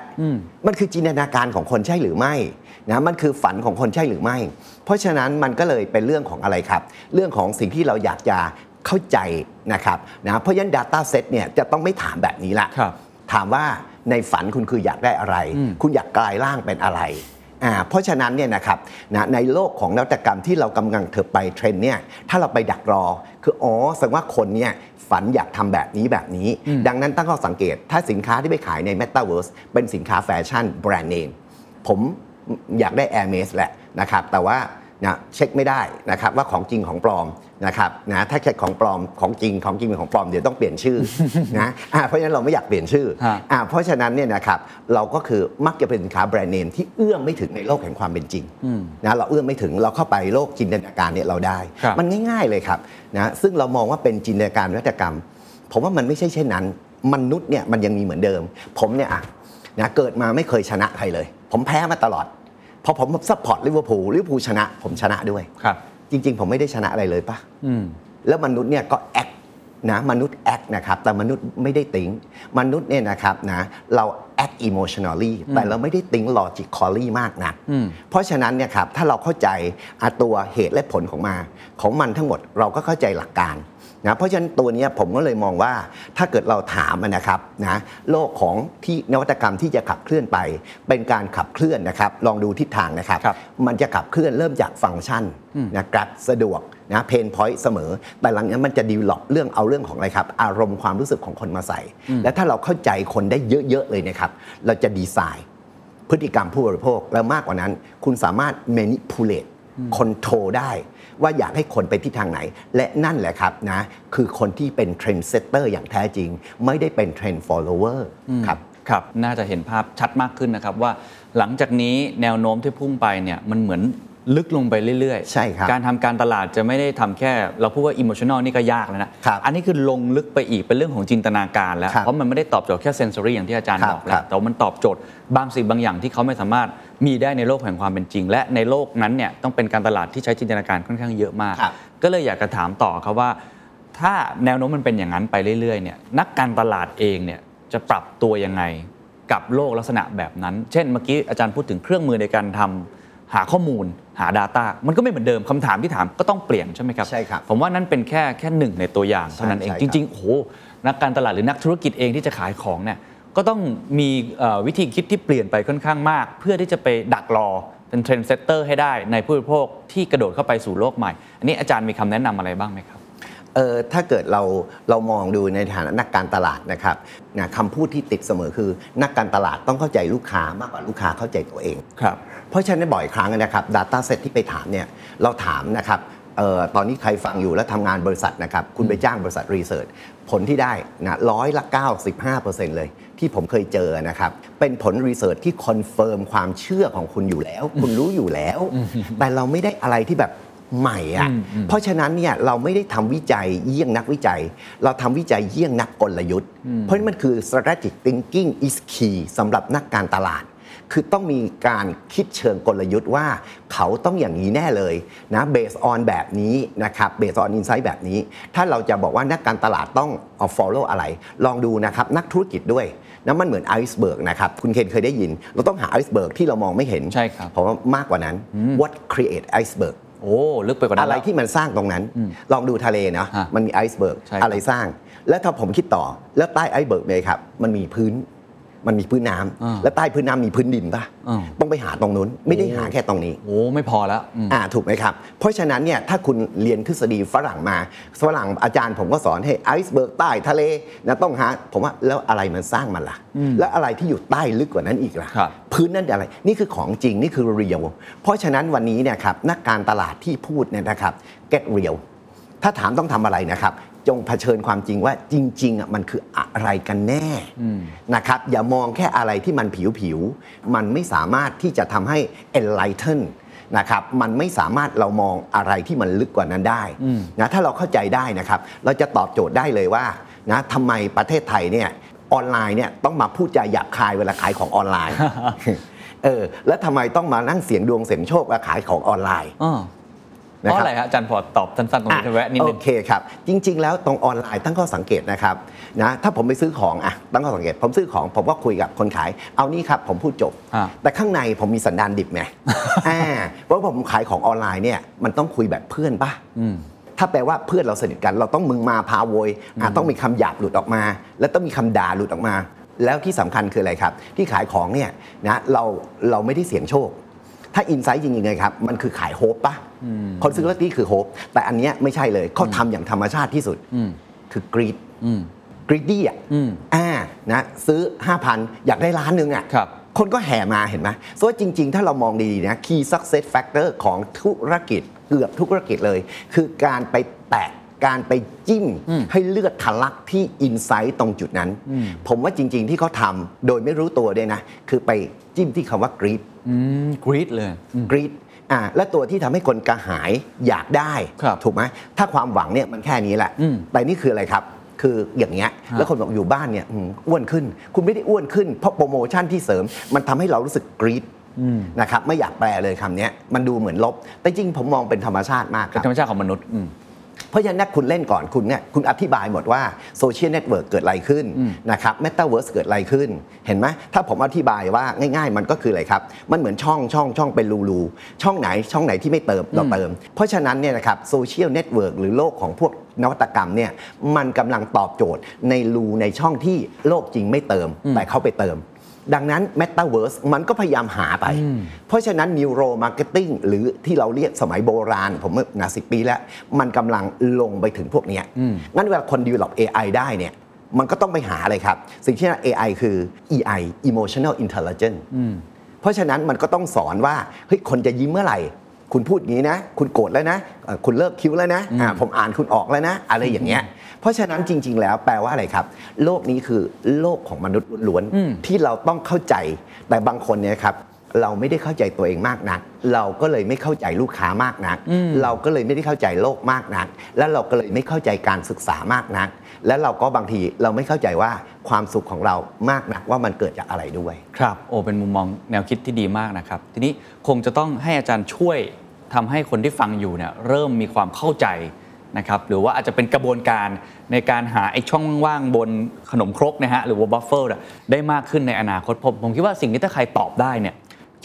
มันคือจินตนาการของคนใช่หรือไม่นะมันคือฝันของคนใช่หรือไม่ เพราะฉะนั้นมันก็เลยเป็นเรื่องของอะไรครับ เรื่องของสิ่งที่เราอยากจะเข้าใจนะครับนะเพราะฉะนั้น Data Set เนี่ยจะต้องไม่ถามแบบนี้ละครับถามว่าในฝันคุณคืออยากได้อะไร คุณอยากกลายร่างเป็นอะไรอ่าเพราะฉะนั้นเนี่ยนะครับนะในโลกของนวัตกรรมที่เรากำลังเถิบไปเทรนด์เนี่ยถ้าเราไปดักรอคืออ๋อแสดงว่าคนเนี่ย ฝันอยากทำแบบนี้แบบนี้ ดังนั้นตั้งข้อสังเกต ถ้าสินค้าที่ไปขายใน Metaverse เป็นสินค้าแฟชั่นแบรนด์เนมผมอยากได้ Air m a s แหละนะครับแต่ว่านะเช็คไม่ได้นะครับว่าของจริงของปลอม นะครับนะถ้าเช็คของปลอมของจริงของจริงเป็นของปลอมเดี๋ยวต้องเปลี่ยนชื่อนะอ่าเพราะฉะนั้นเราไม่อยากเปลี่ยนชื่อฮะอ่าเพราะฉะนั้นเนี่ยนะครับเราก็คือมักจะเป็นสินค้าแบรนด์เนมที่เอื้อมไม่ถึงในโลกแห่งความเป็นจริงนะเราเอื้อมไม่ถึงเราเข้าไปโลกจินตนาการเนี่ยเราได้ครับมันง่าย ๆเลยครับนะซึ่งเรามองว่าเป็นจินตนาการนวัตกรรม ผมว่ามันไม่ใช่เช่นนั้น มนุษย์เนี่ยมันยังมีเหมือนเดิม ผมเนี่ยอะนะเกิดมาไม่เคยชนะใครเลย ผมแพ้มาตลอดพอผม support ลิเวอร์พูลลิเวอร์พูลชนะ ผมชนะด้วยครับ จริง ๆ ผมไม่ได้ชนะอะไรเลยปะอืมแล้วมนุษย์เนี่ยก็แอคนะมนุษย์แอคนะครับแต่มนุษย์ไม่ได้ think มนุษย์เนี่ยนะครับนะเราแอคอิโมชัน a ลีแต่เราไม่ได้ think logically มากนะอืมเพราะฉะนั้นเนี่ยครับถ้าเราเข้าใจอะตัวเหตุและผลของมา ของมันทั้งหมดเราก็เข้าใจหลักการ นะเพราะฉะนั้นตัวเนี้ยผมก็เลยมองว่าถ้าเกิดเราถามอะนะครับนะโลกของที่นวัตกรรมที่จะขับเคลื่อนไป เป็นการขับเคลื่อนนะครับลองดูทิศทางนะครับครับมันจะขับเคลื่อนเริ่มจากฟังก์ชันนะครับสะดวกนะเพนพอยต์เสมอ แต่หลังจากนั้นมันจะดีล o p เรื่องเอาเรื่องของอะไรครับ อารมณ์ความรู้สึกของคนมาใส่ และถ้าเราเข้าใจคนได้เยอะ ๆ เลยนะครับ เราจะดีไซน์ พฤติกรรมผู้บริโภคแล้วมากกว่านั้น คุณสามารถ manipulate control ได้ ว่าอยากให้คนไปที่ทางไหน และนั่นแหละครับนะคือคนที่เป็น trend setter อย่างแท้จริง ไม่ได้เป็น trend follower ครับครับน่าจะเห็นภาพชัดมากขึ้นนะครับว่าหลังจากนี้แนวโน้มที่พุ่งไปเนี่ยมันเหมือน ลึกลงไปเรื่อยๆ ใช่ครับการทำการตลาดจะไม่ได้ทำแค่ เราพูดว่าอิโมชัน a ลนี่ก็ยากแล้วนะครับอันนี้คือลงลึกไปอีกเป็นเรื่องของจินตนาการแล้วครับเพราะมันไม่ได้ตอบโจทย์แค่เซน s อรี่อย่างที่อาจารย์ครับบอกแล้ครัวบแต่ว่ามันตอบโจทย์บางสิ่งบางอย่างที่เขาไม่สามารถมีได้ในโลกแห่งความเป็นจริง และในโลกนั้นเนี่ยต้องเป็นการตลาดที่ใช้จินตนาการค่อนข้างเยอะมากครับก็เลยอยากจะถามต่อครับว่า ถ้าแนวโน้มมันเป็นอย่างนั้นไปเรื่อยๆเนี่ยนักการตลาดเองเนี่ยจะปรับตัวยังไงกับโลกลักษณะแบบนั้น เช่นเมื่อกี้อาจารย์พูดถึงเครื่องมือในการทำ หาข้อมูลหา Data มันก็ไม่เหมือนเดิมคำถามที่ถามก็ต้องเปลี่ยนใช่ไหมครับใช่ครับผมว่านั่นเป็นแค่แค่หนึ่งในตัวอย่างเท่านั้นเองใช่ครับจริงๆโอ้โหนักการตลาดหรือนักธุรกิจเองที่จะขายของเนี่ยก็ต้องมีเอ่อวิธีคิดที่เปลี่ยนไปค่อนข้างมาก เพื่อที่จะไปดักรอเป็น trendsetter ให้ได้ในผู้บริโภคที่กระโดดเข้าไปสู่โลกใหม่ อันนี้อาจารย์มีคำแนะนำอะไรบ้างไหมครับเออถ้าเกิดเราเรามองดูในฐานะนักการตลาดนะครับนะคำพูดที่ติดเสมอคือ นักการตลาดต้องเข้าใจลูกค้ามากกว่าลูกค้าเข้าใจตัวเองครับ เพราะฉะนั้นบ่อยครั้งนะครับ Data Set ที่ไปถามเนี่ยเราถามนะครับเออตอนนี้ใครฟังอยู่แล้วทำงานบริษัทนะครับ คุณไปจ้างบริษัท research ผลที่ได้นะร้อยละ 95%เลย ที่ผมเคยเจอนะครับ เป็นผล research ที่ confirm ความเชื่อของคุณอยู่แล้ว คุณรู้อยู่แล้ว แต่เราไม่ได้อะไรที่แบบใหม่อะ่ะเพราะฉะนั้นเนี่ยเราไม่ได้ทำวิจัยเยี่ยงนักวิจัย เราทำวิจัยเยี่ยงนักกลยุทธ์ เพราะนี่มันคือ strategic thinking is key สำหรับนักการตลาด คือต้องมีการคิดเชิงกลยุทธ์ว่าเขาต้องอย่างนี้แน่เลยนะ based on แบบนี้นะครับ based on insight แบบนี้ ถ้าเราจะบอกว่านักการตลาดต้องเอา follow อะไร ลองดูนะครับนักธุรกิจด้วยนะมันเหมือน iceberg นะครับ คุณเคนเคยได้ยิน เราต้องหา iceberg ที่เรามองไม่เห็นใช่ครับผมว่ามากกว่านั้น what create iceberg โอ้ลึกไปกว่านั้นอะไรแล้วที่มันสร้างตรงนั้น ลองดูทะเลเนาะฮะมันมี iceberg ใช่ครับอะไรสร้าง แล้วถ้าผมคิดต่อแล้วใต้ iceberg เลยครับ มันมีพื้น มันมีพื้นน้ำอ่าแล้วใต้พื้นน้ำมีพื้นดินปะอ่า ต้องไปหาตรงนู้นไม่ได้หาแค่ตรงนี้ โอ้ไม่พอแล้วอืม อ่าถูกไหมครับ เพราะฉะนั้นเนี่ยถ้าคุณเรียนทฤษฎีฝรั่งมาฝรั่งอาจารย์ผมก็สอนให้ iceberg ใต้ทะเลนะต้องหาผมว่าแล้วอะไรมันสร้างมันล่ะ แล้วอะไรที่อยู่ใต้ลึกกว่านั้นอีกล่ะครับพื้นนั่นอะไร นี่คือของจริงนี่คือ realเพราะฉะนั้นวันนี้เนี่ยครับนักการตลาดที่พูดเนี่ยนะครับ get real ถ้าถามต้องทำอะไรนะครับ จงเผชิญความจริงว่าจริงๆอะมันคืออะไรกันแน่นะครับ อย่ามองแค่อะไรที่มันผิวๆมันไม่สามารถที่จะทำให้ enlighten นะครับมันไม่สามารถเรามองอะไรที่มันลึกกว่านั้นได้นะถ้าเราเข้าใจได้นะครับ เราจะตอบโจทย์ได้เลยว่านะทำไมประเทศไทยเนี่ยออนไลน์เนี่ยต้องมาพูดจาหยาบคายเวลาขายของออนไลน์เออแล้วทำไมต้องมานั่งเสียงดวงเสียงโชคและขายของออนไลน์อ้อ เพนะราะครับอะไรฮะอาจารย์พอตอบสั้นๆตรงนี้จะแวะนิดนึงโอเคครับจริง ๆ แล้วตรงออนไลน์ตั้งข้อสังเกตนะครับนะถ้าผมไปซื้อของอะตั้งข้อสังเกต ผมซื้อของผมก็คุยกับคนขาย เอานี่ครับผมพูดจบอ่าแต่ข้างในผมมีสันดานดิบไงอ่าเพราะผมขายของออนไลน์เนี่ยมันต้องคุยแบบเพื่อนปะถ้าแปลว่าเพื่อนเราสนิทกัน เราต้องมึงมาพาโวยอะต้องมีคำหยาบหลุดออกมา แล้วต้องมีคำด่าหลุดออกมา แล้วที่สำคัญคืออะไรครับ ที่ขายของเนี่ยนะเราเราไม่ได้เสี่ยงโชค ถ้า insight จริงๆเลยครับ มันคือขาย hope ปะคนซื้อลอตเตอรี่คือ hope แต่อันเนี้ยไม่ใช่เลยเขาทำอย่างธรรมชาติที่สุดคือ greed greedy อะอ่านะซื้อ 5,000 อยากได้ล้านหนึ่งอะครับคนก็แห่มาเห็นไหมเพราะว่าจริง ๆ ถ้าเรามองดีๆนะ key success factor ของธุรกิจเกือบทุกธุรกิจเลย คือการไปแตะ การไปจิ้มให้เลือดทะลักที่อินไซต์ตรงจุดนั้น ผมว่าจริง ๆ ที่เขาทำโดยไม่รู้ตัวด้วยนะ คือไปจิ้มที่คำว่ากรีดอืมกรีดเลยกรีดอ่าและตัวที่ทำให้คนกระหายอยากได้ครับถูกไหมถ้าความหวังเนี่ยมันแค่นี้แหละอืมแต่นี่คืออะไรครับ คืออย่างเงี้ยฮะแล้วคนบอกอยู่บ้านเนี่ยอืมอ้วนขึ้น คุณไม่ได้อ้วนขึ้น เพราะโปรโมชั่นที่เสริม มันทำให้เรารู้สึกกรีดนะครับไม่อยากแปลเลยคำเนี้ยมันดูเหมือนลบ แต่จริงผมมองเป็นธรรมชาติมากคเป็นรับธรรมชาติของมนุษย์อืม เพราะฉะนั้นคุณเล่นก่อนคุณเนี่ยคุณอธิบายหมดว่า social network เกิดอะไรขึ้นนะครับเมตาเวิร์สเกิดอะไรขึ้น เห็นไหมถ้าผมอธิบายว่าง่าย ๆ มันก็คืออะไรครับ มันเหมือนช่องช่องช่องเป็นรูรูช่องไหนช่องไหนที่ไม่เติมเราเติม เพราะฉะนั้นเนี่ยนะครับ social network หรือโลกของพวกนวัตกรรมเนี่ยมันกำลังตอบโจทย์ในรูในช่องที่โลกจริงไม่เติม แต่เขาไปเติม ดังนั้น Metaverse มันก็พยายามหาไป เพราะฉะนั้น Neuro Marketing หรือที่เราเรียกสมัยโบราณ ผมเมื่อนาสิปีแล้ว มันกำลังลงไปถึงพวกเนี้ยงั้นเวลาคน develop AI ได้เนี่ยมันก็ต้องไปหาอะไรครับ สิ่งที่ AI คือ EI Emotional Intelligence เพราะฉะนั้นมันก็ต้องสอนว่าเฮ้ยคนจะยิ้มเมื่อไหร่ คุณพูดอย่างนี้นะ คุณโกรธแล้วนะเอ่อคุณเลิกคิ้วแล้วนะอ่าผมอ่านคุณออกแล้วนะ อะไรอย่างเงี้ย เพราะฉะนั้นจริง ๆ แล้วแปลว่าอะไรครับ โลกนี้คือโลกของมนุษย์ล้วนๆที่เราต้องเข้าใจ แต่บางคนเนี่ยครับเราไม่ได้เข้าใจตัวเองมากนัก เราก็เลยไม่เข้าใจลูกค้ามากนัก เราก็เลยไม่ได้เข้าใจโลกมากนัก และเราก็เลยไม่เข้าใจการศึกษามากนัก และเราก็บางทีเราไม่เข้าใจว่าความสุขของเรามากนักว่ามันเกิดจากอะไรด้วย ครับ โอ้เป็นมุมมองแนวคิดที่ดีมากนะครับ ทีนี้คงจะต้องให้อาจารย์ช่วยทำให้คนที่ฟังอยู่เนี่ยเริ่มมีความเข้าใจ นะครับหรือว่าอาจจะเป็นกระบวนการในการหาไอ้ช่องว่างบนขนมครกนะฮะหรือว่า buffer ได้มากขึ้นในอนาคตผมผมคิดว่าสิ่งที่ถ้าใครตอบได้เนี่ย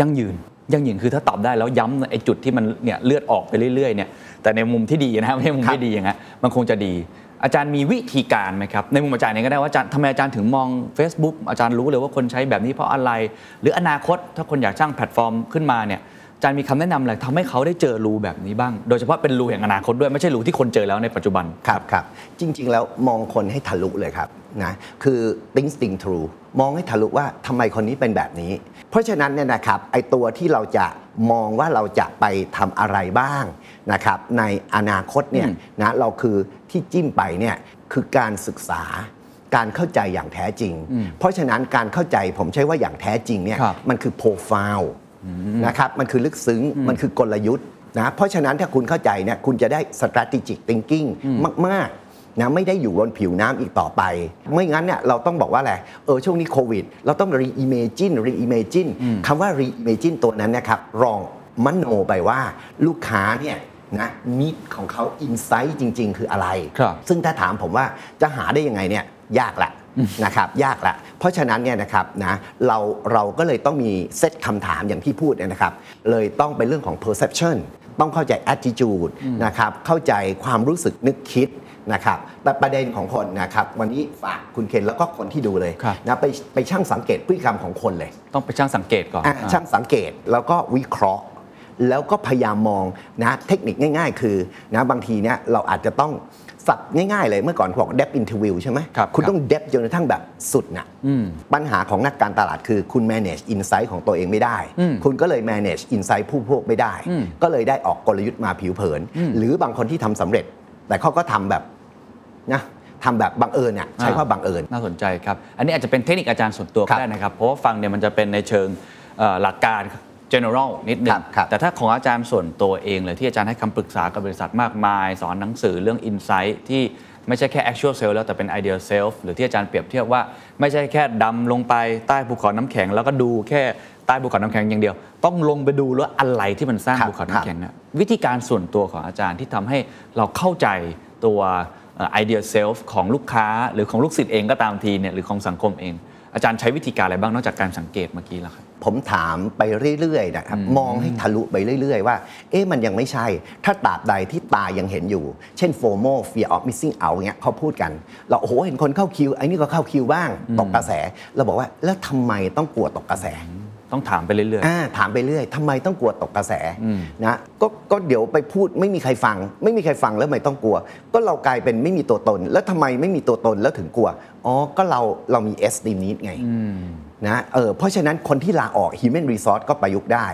ยั่งยืนยั่งยืนคือถ้าตอบได้แล้วย้ำไอ้จุดที่มันเนี่ยเลือดออกไปเรื่อยๆเนี่ยแต่ในมุมที่ดีนะไม่ใช่มุมไม่ดีอย่างนั้นมันคงจะดีอาจารย์มีวิธีการไหมครับ ในมุมอาจารย์เนี่ยก็ได้ว่าอาจารย์ทำไมอาจารย์ถึงมอง Facebook อาจารย์รู้เลยว่าคนใช้แบบนี้เพราะอะไร หรืออนาคตถ้าคนอยากสร้างแพลตฟอร์มขึ้นมาเนี่ย จารย์มีคำแนะนำอะไรทำให้เขาได้เจอรูแบบนี้บ้าง โดยเฉพาะเป็นรูแห่งอนาคตด้วยไม่ใช่รูที่คนเจอแล้วในปัจจุบันครับครับจริง ๆ แล้วมองคนให้ทะลุเลยครับนะคือ think think through มองให้ทะลุว่าทำไมคนนี้เป็นแบบนี้ เพราะฉะนั้นเนี่ยนะครับไอตัวที่เราจะมองว่าเราจะไปทำอะไรบ้างนะครับในอนาคตเนี่ยนะเราคือที่จิ้มไปเนี่ยคือการศึกษาการเข้าใจอย่างแท้จริง เพราะฉะนั้นการเข้าใจผมใช้ว่าอย่างแท้จริงเนี่ยครับมันคือโปรไฟล์ นะครับมันคือลึกซึ้งมันคือกลยุทธ์นะเพราะฉะนั้นถ้าคุณเข้าใจเนี่ยคุณจะได้ strategic thinking มากๆนะไม่ได้อยู่บนผิวน้ำอีกต่อไป ไม่งั้นเนี่ยเราต้องบอกว่าอะไรเออช่วงนี้โควิด เราต้อง reimagine reimagine คำว่า reimagine ตัวนั้นนะครับรองมโนไปว่าลูกค้าเนี่ยนะนิดของเขา insight จริง ๆ คืออะไรครับซึ่งถ้าถามผมว่าจะหาได้ยังไงเนี่ยยากละ นะครับยากละเพราะฉะนั้นเนี่ยนะครับนะเราเราก็เลยต้องมีเซตคำถามอย่างที่พูดเนี่ยนะครับ เลยต้องเป็นเรื่องของ perception ต้องเข้าใจ attitude นะครับเข้าใจความรู้สึกนึกคิดนะครับแต่ประเด็นของคนนะครับวันนี้ฝากคุณเคนแล้วก็คนที่ดูเลยครับนะไปไปช่างสังเกตพฤติกรรมของคนเลย ต้องไปช่างสังเกตก่อนอะอ่าช่างสังเกตแล้วก็วิเคราะห์ แล้วก็พยายามมองนะเทคนิคง่าย ๆ คือนะบางทีเนี่ยเราอาจจะต้อง สับง่ายๆเลยเมื่อก่อนบอก depth interview ใช่ไหมครับคุณครับต้อง depth จนกระทั่งแบบสุดน่ะปัญหาของนักการตลาดคือคุณ manage insight ของตัวเองไม่ได้ คุณก็เลย manage insight ผู้พวกไม่ได้ ก็เลยได้ออกกลยุทธ์มาผิวเผิน หรือบางคนที่ทำสำเร็จ แต่เขาก็ทำแบบนะทำแบบบังเอิญน่ะใช้ว่าบังเอิญน่าสนใจครับ อันนี้อาจจะเป็นเทคนิคอาจารย์ส่วนตัวครัก็บได้นะครับ เพราะว่าฟังเนี่ยมันจะเป็นในเชิงเอ่อหลักการ general นิดนึครังบครับแต่ถ้าของอาจารย์ส่วนตัวเองเลยที่อาจารย์ให้คำปรึกษากับบริษัทมากมาย สอนหนังสือเรื่อง insight ที่ไม่ใช่แค่ actual self แล้วแต่เป็น ideal self หรือที่อาจารย์เปรียบเทียบว่าไม่ใช่แค่ดำลงไปใต้ภูเขาน้ำแข็ง แล้วก็ดูแค่ใต้ภูเขาน้ำแข็งอย่างเดียว ต้องลงไปดูแล้วอะไรที่มันสร้างครับภูเขาน้ำแข็งนะวิธีการส่วนตัวของอาจารย์ที่ทำให้เราเข้าใจตัวไอเดียเซลฟ์ของลูกค้าหรือของลูกศิษย์เองก็ตามทีเนี่ยหรือของสังคมเอง อาจารย์ใช้วิธีการอะไรบ้างนอกจากการสังเกตเมื่อกี้แล้วครับ ผมถามไปเรื่อยๆนะครับมองให้ทะลุไปเรื่อย ๆ ว่า เอ๊ะมันยังไม่ใช่ ถ้าตราบใดที่ตายังห็นอยู่ เช่น FOMO fear of missing out เงี้ยเขาพูดกัน เราโอ้โหเห็นคนเข้าคิวไอ้นี่ก็เข้าคิวบ้างตกกระแส เราบอกว่าแล้วทำไมต้องกลัวตกกระแส ต้องถามไปเรื่อยอ่าถามไปเรื่อยทำไมต้องกลัวตกกระแสนะก็ก็เดี๋ยวไปพูดไม่มีใครฟัง ไม่มีใครฟังแล้วทำไมต้องกลัว ก็เรากลายเป็นไม่มีตัวตน แล้วทำไมไม่มีตัวตนแล้วถึงกลัวอ๋อก็เราเรามี esteem need ไงนะเออเพราะฉะนั้นคนที่ลาออก human resource ก็ประยุกต์ได้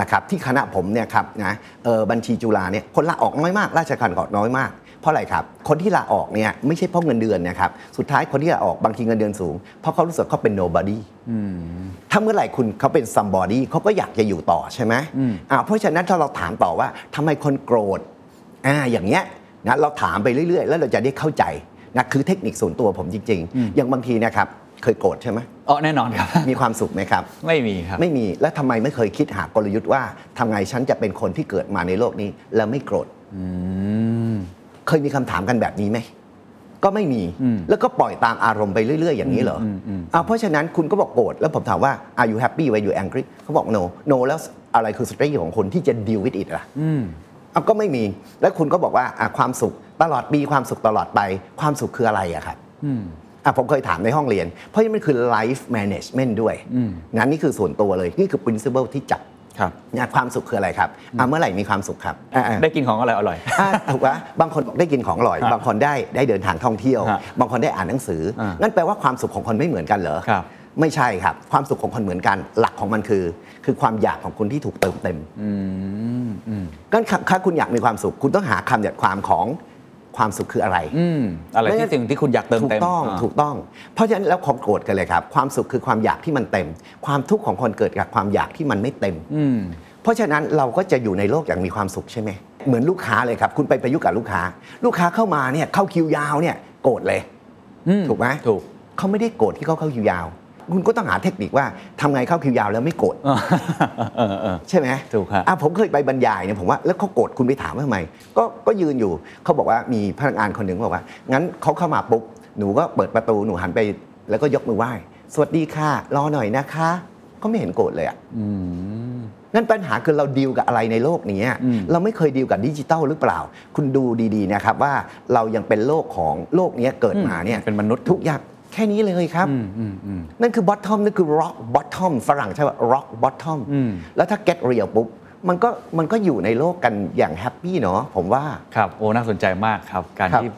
นะครับที่คณะผมเนี่ยครับนะเออบัญชีจุฬาเนี่ยคนลาออกน้อยมาก ราชการก็น้อยมาก เพราะอะไรครับ คนที่ลาออกเนี่ยไม่ใช่เพราะเงินเดือนนะครับ สุดท้ายคนที่ลาออกบางทีเงินเดือนสูง เพราะเขารู้สึกเขาเป็น nobody ถ้าเมื่อไหร่คุณเขาเป็น somebody เขาก็อยากจะอยู่ต่อใช่ไหมอ่าเพราะฉะนั้นถ้าเราถามต่อว่าทำไมคนโกรธอ่าอย่างเงี้ยนะเราถามไปเรื่อย ๆ แล้วเราจะได้เข้าใจนะคือเทคนิคส่วนตัวผมจริง ๆ อย่างบางทีนะครับเคยโกรธใช่ไหมๆอ๋อแน่นอนครับ มีความสุขไหมครับ ไม่มีครับ ไม่มี แล้วทำไมไม่เคยคิดหากลยุทธ์ว่าทำไงฉันจะเป็นคนที่เกิดมาในโลกนี้ แล้วไม่โกรธ เคยมีคำถามกันแบบนี้ไหมก็ไม่มีแล้วก็ปล่อยตามอารมณ์ไปเรื่อย ๆ อย่างนี้เหรออ่าเพราะฉะนั้นคุณก็บอกโกรธแล้วผมถามว่า are you happy when you angry เขาบอก no no แล้วอะไรคือ strategy ของคนที่จะ deal with it ล่ะอะก็ไม่มีแล้วคุณก็บอกว่าอะความสุขตลอดปีความสุขตลอดไป ความสุขคืออะไรอะครับอะผมเคยถามในห้องเรียน เพราะนี่มันคือ life management ด้วยนะนี่คือส่วนตัวเลย นี่คือ principle ที่จับ ครับนะความสุขคืออะไรครับอะเมื่อไหร่มีความสุขครับอะอะได้กินของอร่อยอร่อยอะถูกปะบางคนบอกได้กินของอร่อยฮะบางคนได้ได้เดินทางท่องเที่ยวฮะบางคนได้อ่านหนังสืออานั่นแปลว่าความสุขของคนไม่เหมือนกันเหรอครับไม่ใช่ครับ ความสุขของคนเหมือนกัน หลักของมันคือ คือความอยากของคุณที่ถูกเติมเต็มงั้นถ้าคุณอยากมีความสุข คุณต้องหาคำจัดความของ ความสุขคืออะไรอืมอะไรไม่ที่งั้นสิ่งที่คุณอยากเติมถูเต็กมต้องา ถูกต้อง เพราะฉะนั้นแล้วความโกรธกันเลยครับ ความสุขคือความอยากที่มันเต็ม ความทุกข์ของคนเกิดจากความอยากที่มันไม่เต็ม อืม เพราะฉะนั้นเราก็จะอยู่ในโลกอย่างมีความสุขใช่ไหมเหมือนลูกค้าเลยครับ คุณไปประยุกต์กับลูกค้า ลูกค้าเข้ามาเนี่ยเข้าคิวยาวเนี่ยโกรธเลย อืมถูกไหมถูก เขาไม่ได้โกรธที่เขาเข้าคิวยาว คุณก็ต้องหาเทคนิคว่าทำไงเข้าคิวยาวแล้วไม่โกรธเออเออเออใช่ไหมถูกครับอะผมเคยไปบรรยายเนี่ยผมว่าแล้วเขาโกรธคุณไปถามว่าทำไมก็ก็ยืนอยู่เขาบอกว่ามีพนักงานคนหนึ่งบอกว่า งั้นเขาเข้ามาปุ๊บหนูก็เปิดประตูหนูหันไป แล้วก็ยกมือไหว้ สวัสดีค่ะ รอหน่อยนะคะก็ไม่เห็นโกรธเลยอะนั่นปัญหาคือเราดีลกับอะไรในโลกนี้อะเราไม่เคยดีลกับดิจิตอลหรือเปล่า คุณดูดีๆนะครับว่าเรายังเป็นโลกของโลกนี้เกิดมาเนี่ยเป็นมนุษย์ทุกอย่าง แค่นี้เลยครับอืมอืมอืมนั่นคือ bottom นั่นคือ rock bottom ฝรั่งใช่ไหม rock bottom อืมแล้วถ้า get real ปุ๊บมันก็มันก็อยู่ในโลกกันอย่างแฮปปี้เนาะผมว่า ครับ โอ้น่าสนใจมากครับ การครับที่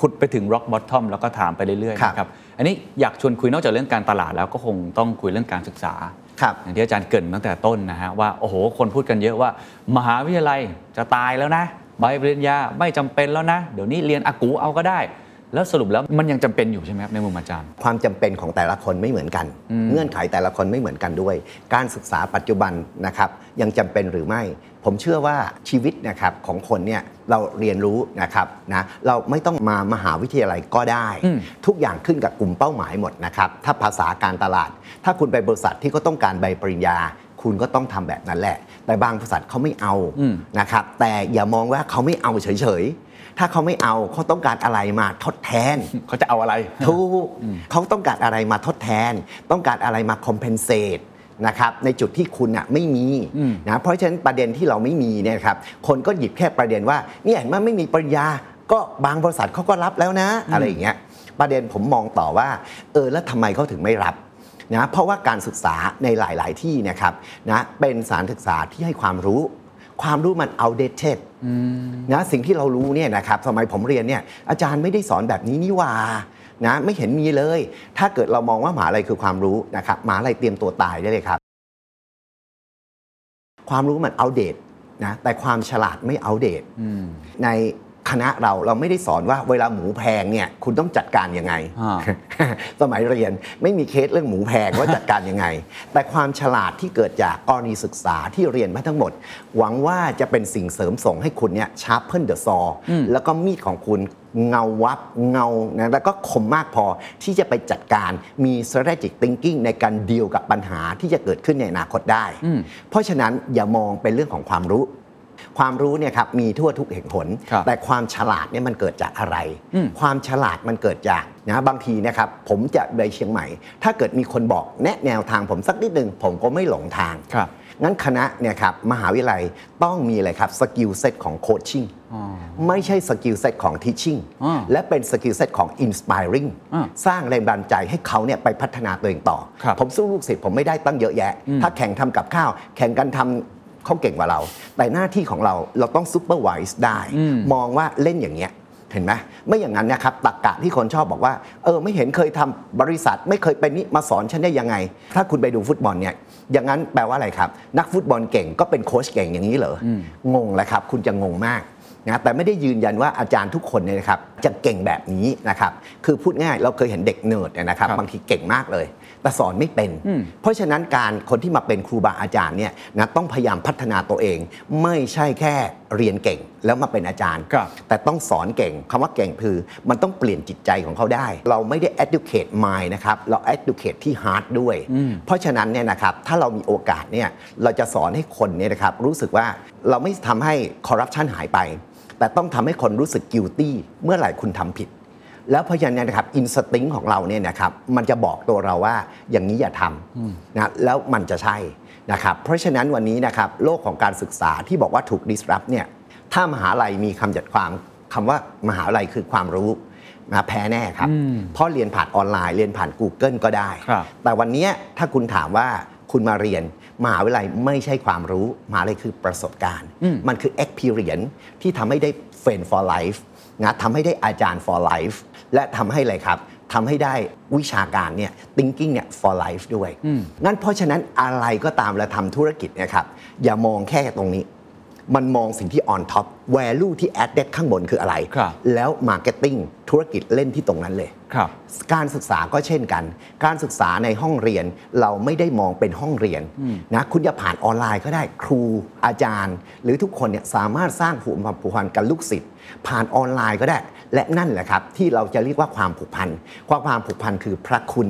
ขุดไปถึง rock bottom แล้วก็ถามไปเรื่อยๆครับนะครับอันนี้อยากชวนคุยนอกจากเรื่องการตลาดแล้วก็คงต้องคุยเรื่องการศึกษาครับอย่างที่อาจารย์เกรินตั้งแต่ต้นนะฮะว่าโอ้โหคนพูดกันเยอะว่า มหาวิทยาลัยจะตายแล้วนะ ใบปริญญาไม่จำเป็นแล้วนะ เดี๋ยวนี้เรียนอากูเอาก็ได้ แล้วสรุปแล้วมันยังจำเป็นอยู่ใช่ไหมครับในมุมอาจารย์ ความจำเป็นของแต่ละคนไม่เหมือนกันเงื่อนไขแต่ละคนไม่เหมือนกันด้วย การศึกษาปัจจุบันนะครับยังจำเป็นหรือไม่ ผมเชื่อว่าชีวิตนะครับของคนเนี่ยเราเรียนรู้นะครับนะเราไม่ต้องมามหาวิทยาลัยก็ได้ อืม ทุกอย่างขึ้นกับกลุ่มเป้าหมายหมดนะครับถ้าภาษาการตลาด ถ้าคุณไปบริษัทที่เขาต้องการใบปริญญา คุณก็ต้องทำแบบนั้นแหละ แต่บางบริษัทเขาไม่เอาอืม นะครับแต่อย่ามองว่าเขาไม่เอาเฉยๆ ถ้าเขาไม่เอาเขาต้องการอะไรมาทดแทน เขาจะเอาอะไร ถูกเขาต้องการอะไรมาทดแทน ต้องการอะไรมา compensate นะครับในจุดที่คุณอะไม่มีอืมนะเพราะฉะนั้นประเด็นที่เราไม่มีเนี่ยครับคนก็หยิบแค่ประเด็นว่าเนี่ยเห็นว่าไม่มีปริญญาก็บางบริษัทเขาก็รับแล้วนะ อะไรอย่างเงี้ยประเด็นผมมองต่อว่า เออแล้วทำไมเขาถึงไม่รับนะเพราะว่าการศึกษาในหลาย ๆ ที่เนะครับนะเป็นสารศึกษาที่ให้ความรู้ ความรู้มัน outdated นะสิ่งที่เรารู้เนี่ยนะครับสมัยผมเรียนเนี่ยอาจารย์ไม่ได้สอนแบบนี้นี่หว่านะไม่เห็นมีเลย ถ้าเกิดเรามองว่ามหาลัยคือความรู้นะครับมหาลัยเตรียมตัวตายได้เลยครับ ความรู้มันอัปเดตนะแต่ความฉลาดไม่อัปเดตใน คณะเราเราไม่ได้สอนว่าเวลาหมูแพงเนี่ยคุณต้องจัดการยังไงอ่าสมัยเรียนไม่มีเคสเรื่องหมูแพงว่าจัดการยังไง แต่ความฉลาดที่เกิดจากกรณีศึกษาที่เรียนมาทั้งหมด หวังว่าจะเป็นสิ่งเสริมส่งให้คุณเนี่ย sharpen the saw แล้วก็มีดของคุณเงาวับเงานะแล้วก็คมมากพอที่จะไปจัดการมี strategic thinking ในการดีลกับปัญหาที่จะเกิดขึ้นในอนาคตได้ เพราะฉะนั้นอย่ามองเป็นเรื่องของความรู้ ความรู้เนี่ยครับมีทั่วทุกแห่งหน ครับแต่ความฉลาดเนี่ยมันเกิดจากอะไร อืม ความฉลาดมันเกิดจากนะบางทีนะครับผมจะไปเชียงใหม่ ถ้าเกิดมีคนบอกแนะแนวทางผมสักนิดหนึ่งผมก็ไม่หลงทาง ครับ งั้นคณะเนี่ยครับมหาวิทยาลัยต้องมีอะไรครับสกิลเซ็ตของโคชชิ่งไม่ใช่สกิลเซ็ตของทีชิ่งอ่าและเป็นสกิลเซ็ตของอินสป i ริงอ่าสร้างแรงบันดาลใจให้เขาเนี่ยไปพัฒนาตัวเองต่อ ครับผมสู้ลูกศิษย์ผมไม่ได้ตั้งเยอะแยะ ถ้าแข่งทำกับข้าว แข่งกันทำ เขาเก่งกว่าเรา แต่หน้าที่ของเราเราต้อง supervise ได้ มองว่าเล่นอย่างเงี้ยเห็นไหมไม่อย่างนั้นนะครับตรรกะที่คนชอบบอกว่า เออไม่เห็นเคยทำบริษัท ไม่เคยเป็นนี้มาสอนฉันได้ยังไง ถ้าคุณไปดูฟุตบอลเนี่ยอย่างนั้นแปลว่าอะไรครับ นักฟุตบอลเก่งก็เป็นโค้ชเก่งอย่างนี้เหรองงแหละครับ คุณจะงงมากนะแต่ไม่ได้ยืนยันว่าอาจารย์ทุกคนเนี่ยนะครับจะเก่งแบบนี้นะครับคือพูดง่ายเราเคยเห็นเด็กเนิร์ดเนี่ยนะครับครับบางทีเก่งมากเลย แต่สอนไม่เป็น เพราะฉะนั้นการคนที่มาเป็นครูบาอาจารย์เนี่ยนะต้องพยายามพัฒนาตัวเอง ไม่ใช่แค่เรียนเก่งแล้วมาเป็นอาจารย์ครับแต่ต้องสอนเก่งคำว่าเก่งคือ มันต้องเปลี่ยนจิตใจของเขาได้ เราไม่ได้ educate mind นะครับเรา educate ที่ heart ด้วย เพราะฉะนั้นเนี่ยนะครับถ้าเรามีโอกาสเนี่ยเราจะสอนให้คนเนี่ยนะครับรู้สึกว่าเราไม่ทำให้ corruption หายไป แต่ต้องทำให้คนรู้สึก guilty เมื่อไหร่คุณทำผิด แล้วเพราะฉะนั้นนะครับอินสติ้งของเราเนี่ยนะครับมันจะบอกตัวเราว่าอย่างนี้อย่าทำนะแล้วมันจะใช่นะครับเพราะฉะนั้นวันนี้นะครับโลกของการศึกษาที่บอกว่าถูก disrupt เนี่ยถ้ามหาลัยมีคำจัดความคำว่ามหาลัยคือความรู้นะแพ้แน่ครับเพราะเรียนผ่านออนไลน์เรียนผ่าน Google ก็ได้ครับแต่วันนี้ถ้าคุณถามว่าคุณมาเรียนมหาวิทยาลัยไม่ใช่ความรู้มหาวิทยาลัยคือประสบการณ์ มันคือ experience ที่ทำให้ได้ friend for life นะทำให้ได้อาจารย์ for life และทำให้อะไรครับทำให้ได้วิชาการเนี่ย thinking เนี่ย for life ด้วยงั้นเพราะฉะนั้นอะไรก็ตามเราทำธุรกิจเนะครับ อย่ามองแค่ตรงนี้ มันมองสิ่งที่ on top value ที่ added ข้างบนคืออะไรครับแล้ว marketing ธุรกิจเล่นที่ตรงนั้นเลยครับการศึกษาก็เช่นกัน การศึกษาในห้องเรียนเราไม่ได้มองเป็นห้องเรียนนะคุณจะผ่านออนไลน์ก็ได้ครูอาจารย์ หรือทุกคนเนี่ยสามารถสร้างผูกความผูกพันกับลูกศิษย์ผ่านออนไลน์ก็ได้ และนั่นแหละครับที่เราจะเรียกว่าความผูกพันความความผูกพันคือพระคุณ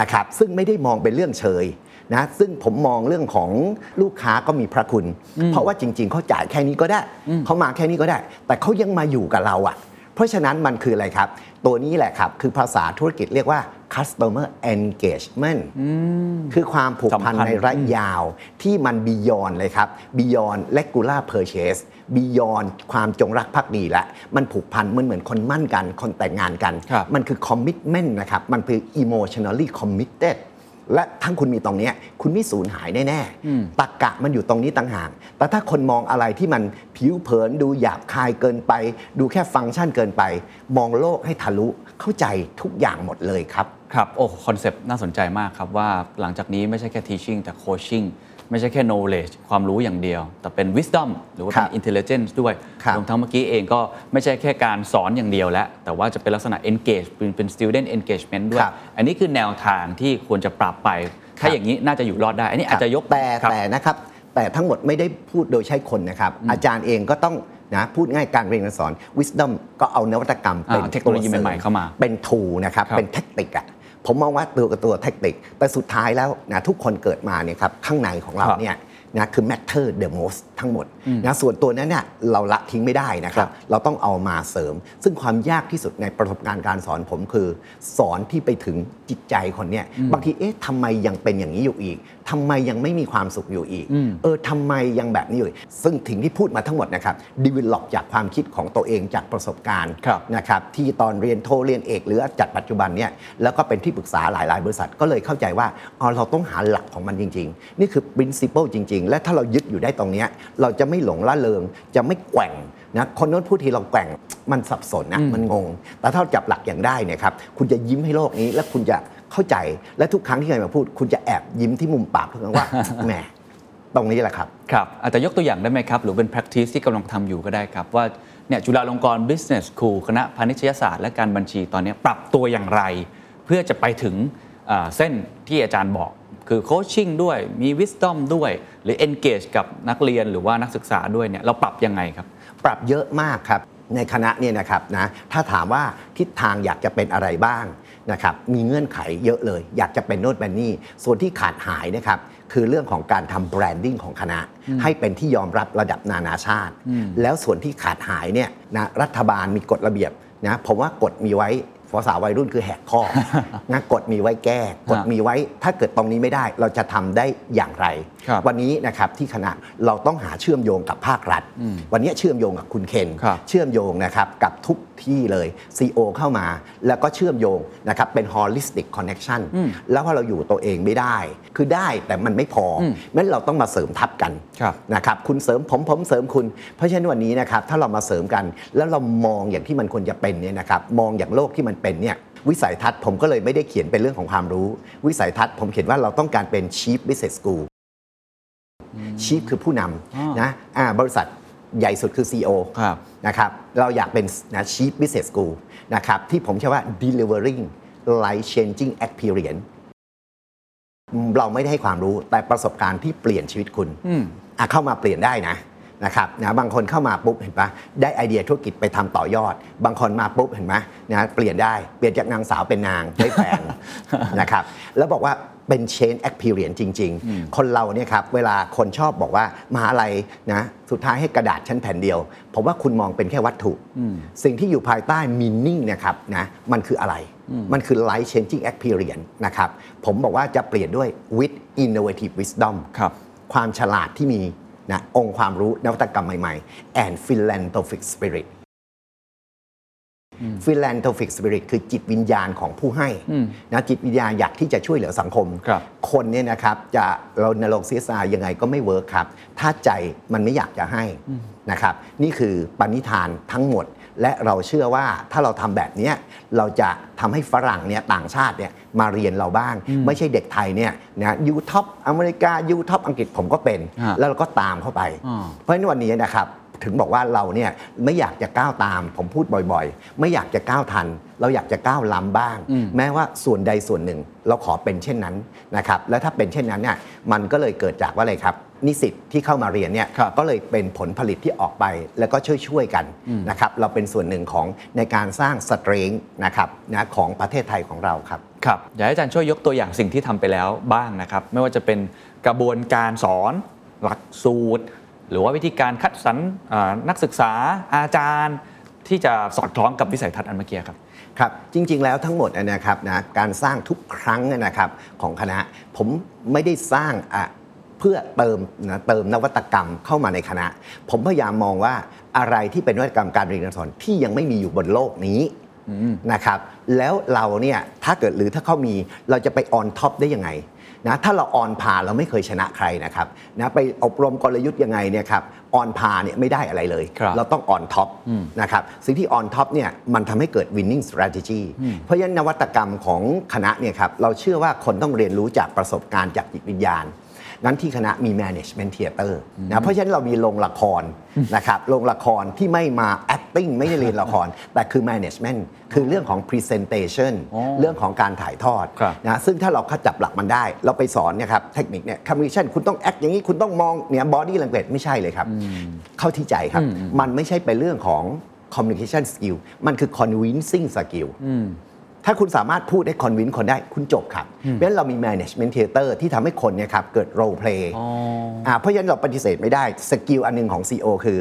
นะครับซึ่งไม่ได้มองเป็นเรื่องเฉยนะซึ่งผมมองเรื่องของลูกค้าก็มีพระคุณ เพราะว่าจริง ๆเขาจ่ายแค่นี้ก็ได้เขามาแค่นี้ก็ได้ แต่เขายังมาอยู่กับเราอะเพราะฉะนั้นมันคืออะไรครับ ตัวนี้แหละครับ คือภาษาธุรกิจเรียกว่า customer engagement คือความผูกพันสำคัญในระยะยาวที่มัน beyond เลยครับ beyond regular purchase beyond ความจงรักภักดีละ มันผูกพันมันเหมือนคนมั่นกัน คนแต่งงานกันครับมันคือ commitment นะครับ มันคือ emotionally committed และทั้งคุณมีตรงเนี้ยคุณไม่สูญหายแน่ๆตักกะมันอยู่ตรงนี้ต่างหาก แต่ถ้าคนมองอะไรที่มันผิวเผินดูหยาบคายเกินไป ดูแค่ฟังก์ชันเกินไป มองโลกให้ทะลุเข้าใจทุกอย่างหมดเลยครับ ครับ โอ้ concept น่าสนใจมากครับว่าหลังจากนี้ไม่ใช่แค่ teaching แต่ coaching ไม่ใช่แค่ knowledge ความรู้อย่างเดียว แต่เป็น wisdom หรือว่าเป็นครับ intelligence ด้วยครับรวมทั้งเมื่อกี้เองก็ไม่ใช่แค่การสอนอย่างเดียวแล้ว แต่ว่าจะเป็นลักษณะ engage เป็นเป็น student engagement ด้วยครับอันนี้คือแนวทางที่ควรจะปรับไป ถ้าอย่างนี้น่าจะอยู่รอดได้ อันนี้อาจจะยกแต่ครับแต่นะครับแต่ทั้งหมดไม่ได้พูดโดยใช้คนนะครับ อาจารย์เองก็ต้องนะพูดง่ายการเรียนการสอน wisdom ก็เอานวัตกรรมเป็นอ่าเทคโนโลยีตัวสริใหม่ๆเข้ามา เป็นทูนะครับครับเป็นเทคนิคอะ ผมมองว่าตัวกับตัวเทคนิคแต่สุดท้ายแล้วนะทุกคนเกิดมาเนี่ยครับข้างในของเราครับเนี่ยนะคือ matter the most ทั้งหมดนะส่วนตัวนั้นเนี่ยเราละทิ้งไม่ได้นะครัครับบเราต้องเอามาเสริม ซึ่งความยากที่สุดในประสบการณ์การสอนผมคือ สอนที่ไปถึงจิตใจคนเนี่ยบางทีเอ๊ะทำไมยังเป็นอย่างนี้อยู่อีกทำไมยังไม่มีความสุขอยู่อีก เออทำไมยังแบบนี้อยู่อีกซึ่งถึงที่พูดมาทั้งหมดนะครับดีเวล็อปจากความคิดของตัวเองจากประสบการณ์ครับนะครับที่ตอนเรียนโทเรียนเอกหรือจัดปัจจุบันเนี่ยแล้วก็เป็นที่ปรึกษาหลาย ๆ บริษัทก็เลยเข้าใจว่าอ๋อเราต้องหาหลักของมันจริง ๆ นี่คือ principle จริง ๆ และถ้าเรายึดอยู่ได้ตรงเนี้ยเราจะไม่หลงละเลงจะไม่แกว่งนะคนโน้นพูดทีเราแกว่งมันสับสนนะมันงง แต่ถ้าเราจับหลักอย่างได้เนะครับคุณจะยิ้มให้โลกนี้และคุณจะเข้าใจและทุกครั้งที่ใครมาพูด คุณจะแอบยิ้มที่มุมปากเพื่อว่าแหมตรงนี้แหละครับครับอาจจะยกตัวอย่างได้ไหมครับ หรือเป็น practice ที่กำลังทำอยู่ก็ได้ครับ ว่าเนี่ยจุฬาลงกรณ์ business school คณะพาณิชยศาสตร์และการบัญชีตอนนี้ปรับตัวอย่างไร เพื่อจะไปถึงเอ่อเส้นที่อาจารย์บอก คือ coaching ด้วยมี wisdom ด้วย หรือ engage กับนักเรียนหรือว่านักศึกษาด้วยเนี่ยเราปรับยังไงครับ ปรับเยอะมากครับในคณะเนี่ยนะครับนะถ้าถามว่าทิศทางอยากจะเป็นอะไรบ้างนะครับมีเงื่อนไขเยอะเลย อยากจะเป็นโน่นเป็นนี่ส่วนที่ขาดหายนะครับคือเรื่องของการทำแบรนดิ้งของคณะ ให้เป็นที่ยอมรับระดับนานาชาติ แล้วส่วนที่ขาดหายเนี่ยนะรัฐบาลมีกฎระเบียบนะผมว่ากฎมีไว้ ภาษาวัยรุ่นคือแหกข้อนะกฎมีไว้แก้กฎมีไว้ถ้าเกิดตรงนี้ไม่ได้เราจะทำได้อย่างไรครับ วันนี้นะครับที่คณะเราต้องหาเชื่อมโยงกับภาครัฐ วันนี้เชื่อมโยงกับคุณเคนครับเชื่อมโยงนะครับกับทุกที่เลย CO เข้ามาแล้วก็เชื่อมโยงนะครับเป็น holistic connection แล้วพอเราอยู่ตัวเองไม่ได้ คือได้แต่มันไม่พอองั้นเราต้องมาเสริมทับกันครับนะครับคุณเสริมผมผมเสริมคุณ เพราะฉะนั้นวันนี้นะครับถ้าเรามาเสริมกัน แล้วเรามองอย่างที่มันควรจะเป็นเนี่ยนะครับมองอย่างโลกที่มันเป็นเนี่ยวิสัยทัศน์ผมก็เลยไม่ได้เขียนเป็นเรื่องของความรู้ วิสัยทัศน์ผมเขียนว่าเราต้องการเป็น chief business school ชีฟคือผู้นอ๋อำนะอ่าบริษัทใหญ่สุดคือ CEO ครับนะครับเราอยากเป็นนะ Chief Business School นะครับที่ผมเชื่อว่า delivering life changing experience เราไม่ได้ให้ความรู้แต่ประสบการณ์ที่เปลี่ยนชีวิตคุณอะเข้ามาเปลี่ยนได้นะนะครับนะบางคนเข้ามาปุ๊บเห็นปะได้ไอเดียธุรกิจไปทำต่อยอด บางคนมาปุ๊บเห็นไหมนะเปลี่ยนได้เปลี่ยนจากนางสาวเป็นนางได้แฟนนะครับแล้วบอกว่า เป็น change experience จริง ๆ คนเราเนี่ยครับเวลาคนชอบบอกว่ามหาลัยนะสุดท้ายให้กระดาษชั้นแผ่นเดียว ผมว่าคุณมองเป็นแค่วัตถุ สิ่งที่อยู่ภายใต้ meaning เนะครับนะมันคืออะไร มันคือ life changing experience นะครับผมบอกว่าจะเปลี่ยนด้วย with innovative wisdom ครับความฉลาดที่มีนะองค์ความรู้นวัตกรรมใหม่ๆ and philanthropic spirit philanthropic spirit คือจิตวิญญาณของผู้ให้นะจิตวิญญาณอยากที่จะช่วยเหลือสังคมครับคนเนี่ยนะครับจะเราในโลก CSR ยังไงก็ไม่ work ครับ ถ้าใจมันไม่อยากจะให้นะครับนี่คือปณิธานทั้งหมด และเราเชื่อว่าถ้าเราทำแบบเนี้ยเราจะทำให้ฝรั่งเนี่ยต่างชาติเนี่ยมาเรียนเราบ้าง ไม่ใช่เด็กไทยเนี่ยนะ U top อเมริกา U top อังกฤษผมก็เป็นฮะแล้วเราก็ตามเข้าไปอ่าเพราะฉะนั้นวันนี้นะครับ ถึงบอกว่าเราเนี่ยไม่อยากจะก้าวตาม ผมพูดบ่อยๆ ไม่อยากจะก้าวทัน เราอยากจะก้าวล้ำบ้าง แม้ว่าส่วนใดส่วนหนึ่งเราขอเป็นเช่นนั้นนะครับแล้วถ้าเป็นเช่นนั้นเนี่ยมันก็เลยเกิดจากว่าอะไรครับ นิสิตที่เข้ามาเรียนเนี่ยครับก็เลยเป็นผลผลิตที่ออกไปแล้วก็ช่วยๆกันนะครับเราเป็นส่วนหนึ่งของในการสร้างสเตรงนะครับนะของประเทศไทยของเราครับครับอยากให้อาจารย์ช่วยยกตัวอย่างสิ่งที่ทำไปแล้วบ้างนะครับ ไม่ว่าจะเป็นกระบวนการสอนหลักสูตร หรือว่าวิธีการคัดสรรอ่านักศึกษาอาจารย์ ที่จะสอดคล้องกับวิสัยทัศน์อันเมื่อกี้ครับครับจริงๆแล้วทั้งหมดนะครับนะการสร้างทุกครั้งนะครับของคณะผมไม่ได้สร้างอะเพื่อเติมนะเติมนวัตกรรมเข้ามาในคณะ ผมพยายามมองว่าอะไรที่เป็นนวัตกรรมการเรียนการสอนที่ยังไม่มีอยู่บนโลกนี้นะครับแล้วเราเนี่ยถ้าเกิดหรือถ้าเขามีเราจะไป on top ได้ยังไง นะถ้าเรา on par เราไม่เคยชนะใครนะครับนะไปอบรมกลยุทธ์ยังไงเนี่ยครับ on par เนี่ยไม่ได้อะไรเลยครับเราต้อง on top นะครับสิ่งที่ on top เนี่ยมันทำให้เกิด winning strategy เพราะฉะนั้นนวัตกรรมของคณะเนี่ยครับเราเชื่อว่าคนต้องเรียนรู้จากประสบการณ์จากจิตวิญญาณ งั้นที่คณะมี management theater นะเพราะฉะนั้นเรามีโรงละครนะครับโรงละครที่ไม่มา acting ไม่ได้เรียนละคร แต่คือ management คือเรื่องของ presentation อ๋อเรื่องของการถ่ายทอดครับนะซึ่งถ้าเราเข้าจับหลักมันได้ เราไปสอนเนี่ยครับเทคนิคเนี่ย communication คุณต้อง act อย่างนี้คุณต้องมองเนี่ย body language ไม่ใช่เลยครับ เข้าที่ใจครับ มันไม่ใช่เป็นเรื่องของ communication skill มันคือ convincing skill ถ้าคุณสามารถพูดให้คอนวินคนได้คุณจบครับเพราะฉะนั้นเรามี management theater ที่ทำให้คนเนี่ยครับเกิด role play อ๋ออ่าเพราะฉะนั้นเราปฏิเสธไม่ได้ skill อันหนึ่งของ CEO คือ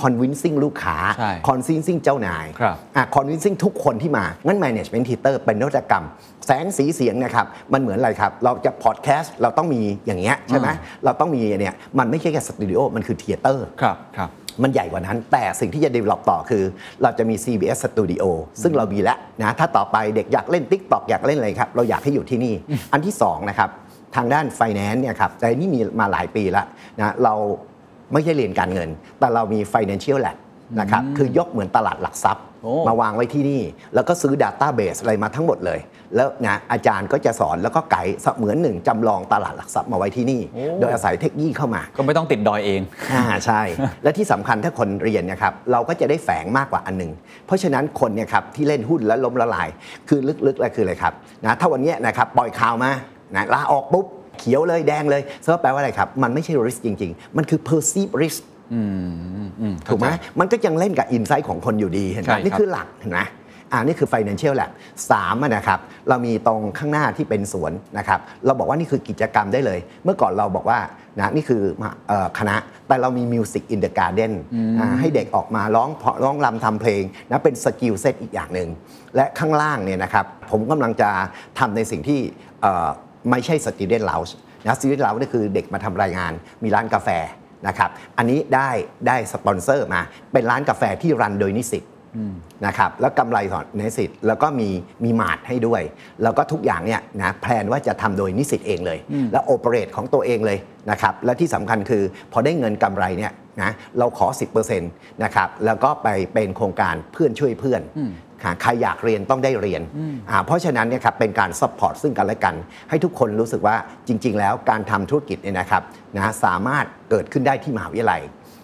convincing ลูกค้าใช่ convincing เจ้านายครับอะ convincing ทุกคนที่มา งั้น management theater เป็นนวัตกรรม แสงสีเสียงนะครับ มันเหมือนอะไรครับ เราจะ podcast เราต้องมีอย่างเงี้ยใช่ไหมเราต้องมีเนี่ย มันไม่ใช่แค่สตูดิโอ มันคือ theater ครับครับ มันใหญ่กว่านั้น แต่สิ่งที่จะ develop ต่อคือ เราจะมี CBS Studio ซึ่งเรามีแล้วนะถ้าต่อไปเด็กอยากเล่น TikTok อยากเล่นอะไรครับ เราอยากให้อยู่ที่นี่ อันที่2นะครับทางด้าน Finance เนี่ยครับแต่นี่มีมาหลายปีแล้วนะเราไม่ใช่เรียนการเงิน แต่เรามี Financial Lab นะครับคือยกเหมือนตลาดหลักทรัพย์โอ้มาวางไว้ที่นี่ แล้วก็ซื้อ Database อะไรมาทั้งหมดเลย แล้วนะอาจารย์ก็จะสอนแล้วก็ไกด์เสมือนหนึ่งจำลองตลาดหลักทรัพย์มาไว้ที่นี่ โดยอาศัยเทคโนโลยีเข้ามา ก็ไม่ต้องติดดอยเองอ่าใช่ และที่สำคัญถ้าคนเรียนเนะครับเราก็จะได้แฝงมากกว่าอันหนึงเพราะฉะนั้นคนเนี่ยครับที่เล่นหุ้นแล้วล้มละลาย คือลึกๆแล้วคืออะไรครับนะถ้าวันเนี้ยนะครับปล่อยข่าวมานะลาออกปุ๊บเขียวเลยแดงเลยซึ่งแปลว่าอะไรครับ มันไม่ใช่ risk จริง ๆ มันคือ perceive risk ถูกไหมมันก็ยังเล่นกับอินไซต์ของคนอยู่ดีเห็นไหใช่มครับนี่คือหลักเห็นไหม อ่านี่คือ financial lab สามอะนะครับเรามีตรงข้างหน้าที่เป็นสวนนะครับเราบอกว่านี่คือกิจกรรมได้เลย เมื่อก่อนเราบอกว่านะนี่คือมหาเอ่อคณะแต่เรามี music in the garden อ่าให้เด็กออกมาร้องเพราะร้องรำทำเพลงนะเป็น skill set อีกอย่างหนึ่งและข้างล่างเนี่ยนะครับผมกำลังจะทำในสิ่งที่เอ่อไม่ใช่ student lounge นะ student lounge นี่คือเด็กมาทำรายงานมีร้านกาแฟนะครับอันนี้ได้ได้สปอนเซอร์มาเป็นร้านกาแฟที่ run โดยนิสิต นะครับแล้วกำไรของนิสิตแล้วก็มีมีมาดให้ด้วย แล้วก็ทุกอย่างเนี่ยนะ plan ว่าจะทำโดยนิสิตเองเลย แล้ว operate ของตัวเองเลยนะครับและที่สำคัญคือพอได้เงินกำไรเนี่ยนะเราขอ 10%นะครับแล้วก็ไปเป็นโครงการเพื่อนช่วยเพื่อนค่ะใครอยากเรียนต้องได้เรียนอ่าเพราะฉะนั้นเนี่ยครับเป็นการ support ซึ่งกันและกัน ให้ทุกคนรู้สึกว่าจริง ๆ แล้วการทำธุรกิจเนี่ยนะครับนะสามารถเกิดขึ้นได้ที่มหาวิทยาลัย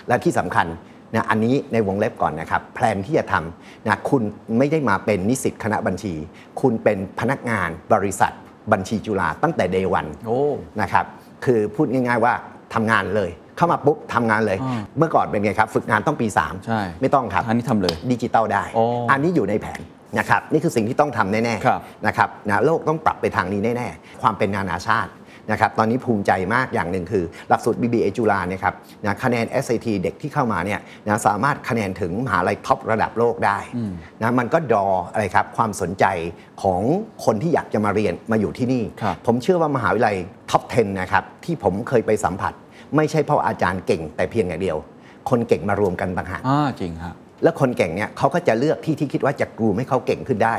และที่สำคัญ นะอันนี้ในวงเล็บก่อนนะครับ plan ที่จะทำนะคุณไม่ได้มาเป็นนิสิตคณะบัญชี คุณเป็นพนักงานบริษัทบัญชีจุฬาตั้งแต่เดวันโอ้นะครับคือพูดง่ายๆว่าทำงานเลยเข้ามาปุ๊บทำงานเลยอ่าเมื่อก่อนเป็นไงครับ ฝึกงานต้องปี 3 ใช่ ไม่ต้องครับ อันนี้ทำเลยดิจิตอลได้โอ้อันนี้อยู่ในแผนนะครับ นี่คือสิ่งที่ต้องทำแน่ครับๆนะครับนะโลกต้องปรับไปทางนี้แน่ ๆ ความเป็นนานาชาติ นะครับตอนนี้ภูมิใจมากอย่างหนึ่งคือ หลักสูตร BBA จุฬาเนี่ยครับนะคะแนน SAT เด็กที่เข้ามาเนี่ยนะสามารถคะแนนถึงมหาลัยท็อประดับโลกได้นะมันก็ดออะไรครับความสนใจของคนที่อยากจะมาเรียนมาอยู่ที่นี่ครับผมเชื่อว่ามหาวิทยาลัยท็อป 10 นะครับ ที่ผมเคยไปสัมผัส ไม่ใช่เพราะอาจารย์เก่งแต่เพียงอย่างเดียว คนเก่งมารวมกันต่างหากอ่าจริงฮะแล้วคนเก่งเนี่ยเขาก็จะเลือกที่ที่คิดว่าจะกรูมให้เขาเก่งขึ้นได้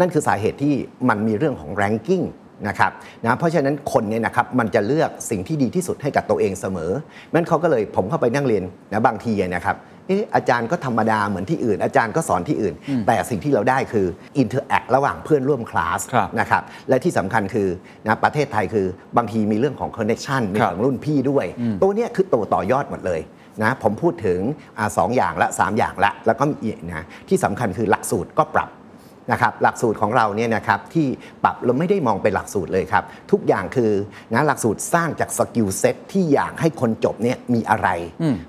นั่นคือสาเหตุที่มันมีเรื่องของ ranking นะครับนะเพราะฉะนั้นคนเนี่ยนะครับมันจะเลือกสิ่งที่ดีที่สุดให้กับตัวเองเสมอนั้นเขาก็เลยผมเข้าไปนั่งเรียนนะบางทีอะนะครับเอออาจารย์ก็ธรรมดาเหมือนที่อื่น อาจารย์ก็สอนที่อื่น แต่สิ่งที่เราได้คือ interact ระหว่างเพื่อนร่วมคลาสครับนะครับและที่สำคัญคือนะประเทศไทยคือบางทีมีเรื่องของ connection มีครับของรุ่นพี่ด้วย ตัวเนี้ยคือตัวต่อยอดหมดเลยนะผมพูดถึงอาสองอย่างละ 3 อย่างละ แล้วก็มีอีกนะที่สำคัญคือหลักสูตรก็ปรับ นะครับหลักสูตรของเราเนี่ยนะครับที่ปรับเราไม่ได้มองเป็นหลักสูตรเลยครับ ทุกอย่างคือนะหลักสูตรสร้างจาก skill set ที่อยากให้คนจบเนี่ยมีอะไร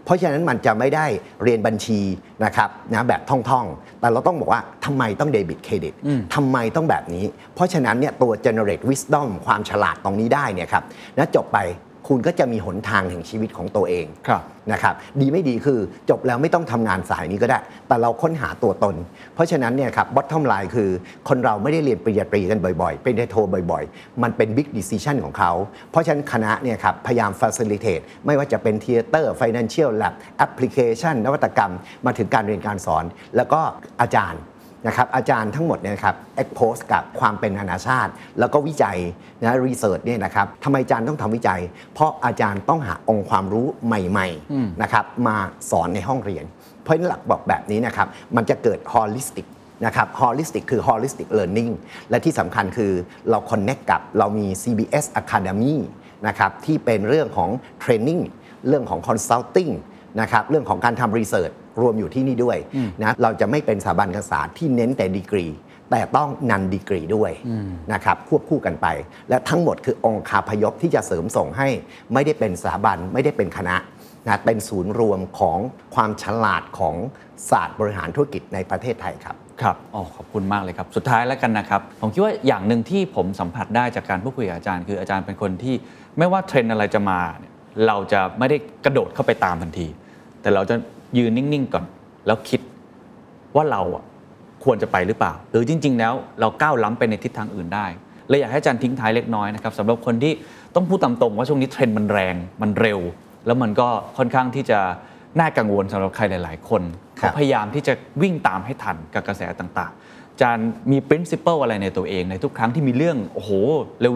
เพราะฉะนั้นมันจะไม่ได้เรียนบัญชีนะครับนะแบบท่องๆ แต่เราต้องบอกว่าทำไมต้องเดบิตเครดิตทำไมต้องแบบนี้ เพราะฉะนั้นเนี่ยตัว generate wisdom ความฉลาดตรงนี้ได้เนี่ยครับนะจบไป คุณก็จะมีหนทางแห่งชีวิตของตัวเองครับนะครับดีไม่ดีคือจบแล้วไม่ต้องทำงานสายนี้ก็ได้ แต่เราค้นหาตัวตน เพราะฉะนั้นเนี่ยครับ bottom line คือคนเราไม่ได้เรียนปริญญาตรีกันบ่อยๆ เป็นได้โทบ่อยๆ มันเป็นบิ๊กดิส i ชันของเขา เพราะฉะนั้นคณะเนี่ยครับพยายาม facilitate ไม่ว่าจะเป็น theater financial lab application นวัตกรรม มาถึงการเรียนการสอน แล้วก็อาจารย์ นะครับอาจารย์ทั้งหมดเนี่ยนะครับ expose กับความเป็นนานาชาติ แล้วก็วิจัยนะ research เนี่ยนะครับทำไมอาจารย์ต้องทำวิจัย เพราะอาจารย์ต้องหาองค์ความรู้ใหม่ๆนะครับมาสอนในห้องเรียน เพราะฉะนั้นหลักบอกแบบนี้นะครับมันจะเกิด holistic นะครับ holistic คือ holistic learning และที่สำคัญคือเรา connect กับเรามี CBS Academy นะครับที่เป็นเรื่องของ training เรื่องของ consulting นะครับเรื่องของการทำ research ร วมอยู่ที่นี่ด้วยนะเราจะไม่เป็นสถาบันการศึกษาที่เน้นแต่ดีกรี แต่ต้องนันดีกรีด้วยนะครับควบคู่กันไป และทั้งหมดคือองค์คาพยพที่จะเสริมส่งให้ไม่ได้เป็นสถาบันไม่ได้เป็นคณะนะเป็นศูนย์รวมของความฉลาดของศาสตร์บริหารธุรกิจในประเทศไทยครับครับอ๋อขอบคุณมากเลยครับ สุดท้ายแล้วกันนะครับ ผมคิดว่าอย่างหนึ่งที่ผมสัมผัสได้จากการพูดคุยกับอาจารย์ คืออาจารย์เป็นคนที่ไม่ว่าเทรนด์อะไรจะมาเนี่ยเราจะไม่ได้กระโดดเข้าไปตามทันที แต่เราจะ ยืนนิ่งๆก่อน แล้วคิดว่าเราอะควรจะไปหรือเปล่า หรือจริง ๆ แล้วเราก้าวล้ำไปในทิศทางอื่นได้เลยอยากให้อาจารย์ทิ้งท้ายเล็กน้อยนะครับสำหรับคนที่ต้องพูดตามตรงว่าช่วงนี้เทรนด์มันแรงมันเร็ว แล้วมันก็ค่อนข้างที่จะน่ากังวลสำหรับใครหลาย ๆ คนคเขาพยายามที่จะวิ่งตามให้ทันกับกระแสต่างๆ จารย์มี principle อะไรในตัวเองในทุกครั้งที่มีเรื่องโอ้โห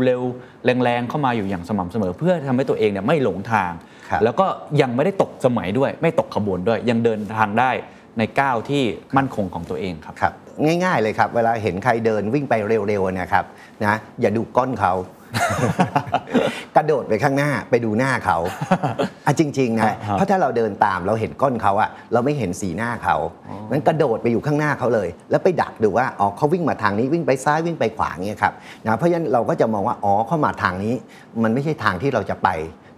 เร็วๆแรงๆเข้ามาอยู่อย่างสม่ำเสมอ เพื่อทำให้ตัวเองเนี่ยไม่หลงทางครับแล้วก็ยังไม่ได้ตกสมัยด้วย ไม่ตกขบวนด้วย ยังเดินทางได้ในก้าวที่มั่นคงของตัวเองครับครับง่าย ๆเลยครับ เวลาเห็นใครเดินวิ่งไปเร็วๆเนะครับนะอย่าดูก้นเขา กระโดดไปข้างหน้าไปดูหน้าเขาอะจริงๆนะครับเพราะถ้าเราเดินตามเราเห็นก้นเขาอะเราไม่เห็นสีหน้าเขานั้นกระโดดไปอยู่ข้างหน้าเขาเลย แล้วไปดักดูว่าอ๋อเขาวิ่งมาทางนี้วิ่งไปซ้ายวิ่งไปขวาเงี้ยครับนะเพราะฉะนั้นเราก็จะมองว่าอ๋อเข้ามาทางนี้ มันไม่ใช่ทางที่เราจะไป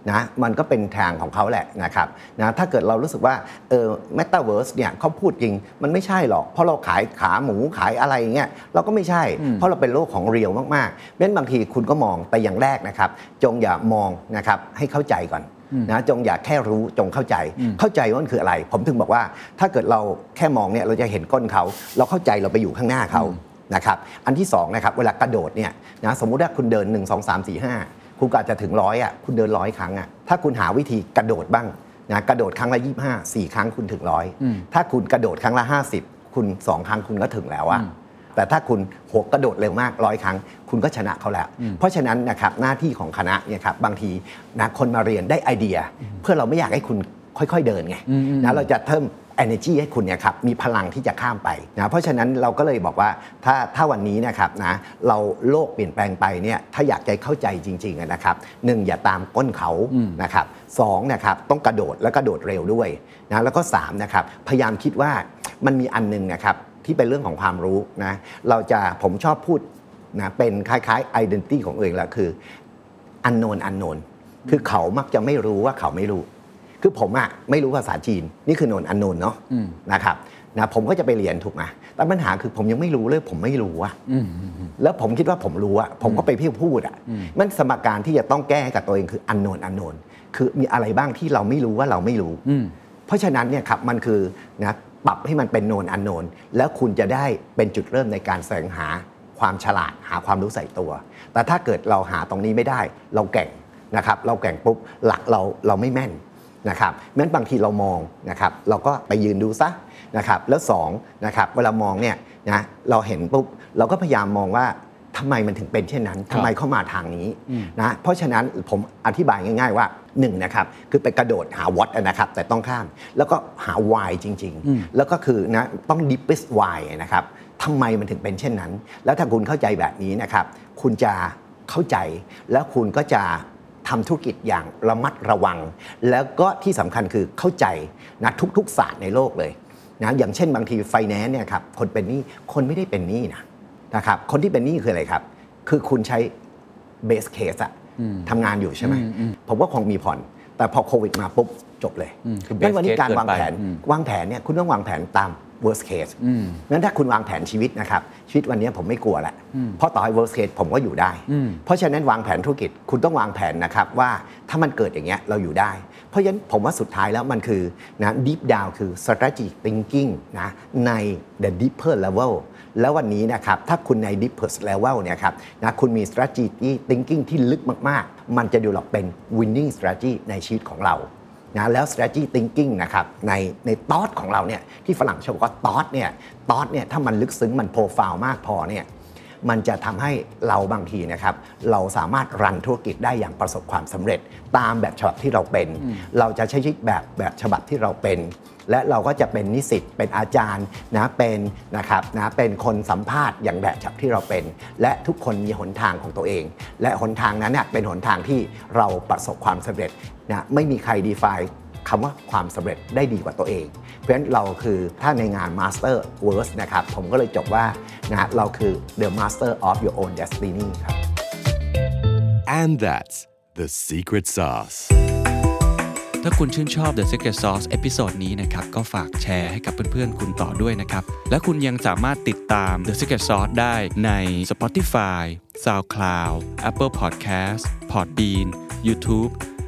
นะมันก็เป็นทางของเขาแหละนะครับนะถ้าเกิดเรารู้สึกว่าเออ Metaverse เนี่ยเขาพูดจริงมันไม่ใช่หรอก เพราะเราขายขาหมูขายอะไรเงี้ยเราก็ไม่ใช่ เพราะเราเป็นโลกของเรียวมากๆเพราะฉะนั้นบางทีคุณก็มองแต่อย่างแรกนะครับ จงอย่ามองนะครับให้เข้าใจก่อนนะจงอย่าแค่รู้จงเข้าใจ เข้าใจว่ามันคืออะไร ผมถึงบอกว่า ถ้าเกิดเราแค่มองเนี่ยเราจะเห็นก้นเขา เราเข้าใจเราไปอยู่ข้างหน้าเขานะครับอันที่สองนะครับเวลากระโดดเนี่ยนะสมมุติว่าคุณเดิน 1 2 3 4 5 คุณก็อาจจะถึงร้อยอะคุณเดินร้อยครั้งอะถ้าคุณหาวิธีกระโดดบ้างนะกระโดดครั้งละ25 4ครั้งคุณถึงร้อยถ้าคุณกระโดดครั้งละ50คุณ2ครั้งคุณก็ถึงแล้วอะแต่ถ้าคุณหัวกระโดดเร็วมากร้อยครั้ง คุณก็ชนะเขาแล้ว เพราะฉะนั้นนะครับหน้าที่ของคณะเนี่ยครับบางทีนะคนมาเรียนได้ไอเดีย เพื่อเราไม่อยากให้คุณค่อย ๆ เดินไงนะเราจะเพิ่ม energy ให้คุณเนี่ยครับมีพลังที่จะข้ามไปนะเพราะฉะนั้นเราก็เลยบอกว่าถ้าถ้าวันนี้นะครับนะเราโลกเปลี่ยนแปลงไปเนี่ยถ้าอยากจะเข้าใจจริงๆนะครับหนึ่งอย่าตามก้นเขานะครับสองนะครับต้องกระโดดและกระโดดเร็วด้วยนะแล้วก็สามนะครับพยายามคิดว่ามันมีอันหนึงนะครับที่เป็นเรื่องของความรู้นะเราจะผมชอบพูดนะเป็นคล้ายๆ identity ของเองแหละคือ unknown unknown คือเขามักจะไม่รู้ว่าเขาไม่รู้ คือผมอะไม่รู้ภาษาจีน นี่คือโนนอันโนนเนาะนะครับนะผมก็จะไปเรียนถูกไหมแต่ปัญหาคือผมยังไม่รู้เลย ผมไม่รู้อะแล้วผมคิดว่าผมรู้อะผมก็ไปพี่พูดอะมันสมการที่จะต้องแก้ให้กับตัวเองคืออันโนนอันโนนคือมีอะไรบ้างที่เราไม่รู้ว่าเราไม่รู้ เพราะฉะนั้นเนี่ยครับมันคือนะปรับให้มันเป็นโนนอันโนนแล้วคุณจะได้เป็นจุดเริ่มในการแสวงหาความฉลาดหาความรู้ใส่ตัว แต่ถ้าเกิดเราหาตรงนี้ไม่ได้ เราแก่งนะครับ เราแก่งปุ๊บหลักเราเราไม่แม่น นะครับงั้นบางทีเรามองนะครับเราก็ไปยืนดูซะนะครับแล้วสองนะครับเวลามองเนี่ยนะเราเห็นปุ๊บเราก็พยายามมองว่าทำไมมันถึงเป็นเช่นนั้นทำไมเข้ามาทางนี้นะเพราะฉะนั้นผมอธิบายง่าย ๆว่าหนึ่งนะครับคือไปกระโดดหา what นะครับแต่ต้องข้าม แล้วก็หา why จริง ๆ แล้วก็คือนะต้อง deepest why นะครับทำไมมันถึงเป็นเช่นนั้น แล้วถ้าคุณเข้าใจแบบนี้นะครับคุณจะเข้าใจแล้วคุณก็จะ ทำธุรกิจอย่างระมัดระวัง แล้วก็ที่สำคัญคือเข้าใจนะทุกๆศาสตร์ในโลกเลยนะอย่างเช่นบางทีไฟแนนซ์เนี่ยครับคนเป็นหนี้คนไม่ได้เป็นหนี้นะนะครับคนที่เป็นหนี้คืออะไรครับ คือคุณใช้เบสเคสอะทำงานอยู่ใช่ไหมผมว่าคงมีผ่อน แต่พอโควิดมาปุ๊บจบเลยอืมคือ base งั้นวันนี้ case การเกินวางไปแผนอืมวางแผนเนี่ยคุณต้องวางแผนตาม worst case งั้นถ้าคุณวางแผนชีวิตนะครับชีวิตวันนี้ผมไม่กลัวแหละเพราะต่อให้ worst case ผมก็อยู่ได้ เพราะฉะนั้นวางแผนธุรกิจคุณต้องวางแผนนะครับว่าถ้ามันเกิดอย่างเงี้ยเราอยู่ได้ เพราะฉะนั้นผมว่าสุดท้ายแล้วมันคือนะ deep down คือ strategy thinking นะใน the deeper level แล้ววันนี้นะครับถ้าคุณใน deeper level เนี่ยครับนะคุณมี strategy thinking ที่ลึกมาก ๆ มันจะ develop เป็น winning strategy ในชีวิตของเรา นะแล้ว strategy thinking นะครับในในตอสของเราเนี่ยที่ฝรั่งชอบบอกว่าตอสเนี่ยตอสเนี่ยถ้ามันลึกซึ้งมันโปรไฟล์มากพอเนี่ยมันจะทำให้เราบางทีนะครับเราสามารถรันธุรกิจได้อย่างประสบความสำเร็จ ตามแบบฉบับที่เราเป็น เราจะใช้ชีวิตแบบแบบฉบับที่เราเป็น และเราก็จะเป็นนิสิตเป็นอาจารย์นะเป็นนะครับนะเป็นคนสัมภาษณ์อย่างแบบฉบับที่เราเป็น และทุกคนมีหนทางของตัวเอง และหนทางนั้นเนี่ยเป็นหนทางที่เราประสบความสำเร็จ นะไม่มีใคร define คำว่าความสำเร็จได้ดีกว่าตัวเอง เพราะฉะนั้นเราคือถ้าในงาน Master w o r s นะครับ ผมก็เลยจบว่านะเราคือ the master of your own destiny ครับ And that's the secret sauce. ถ้าคุณชื่นชอบ The Secret Sauce episode นี้นะครับ ก็ฝากแชร์ให้กับเพื่อนๆ คุณต่อด้วยนะครับ และคุณยังสามารถติดตาม The Secret Sauce ได้ใน Spotify, SoundCloud, Apple Podcast, Podbean, YouTube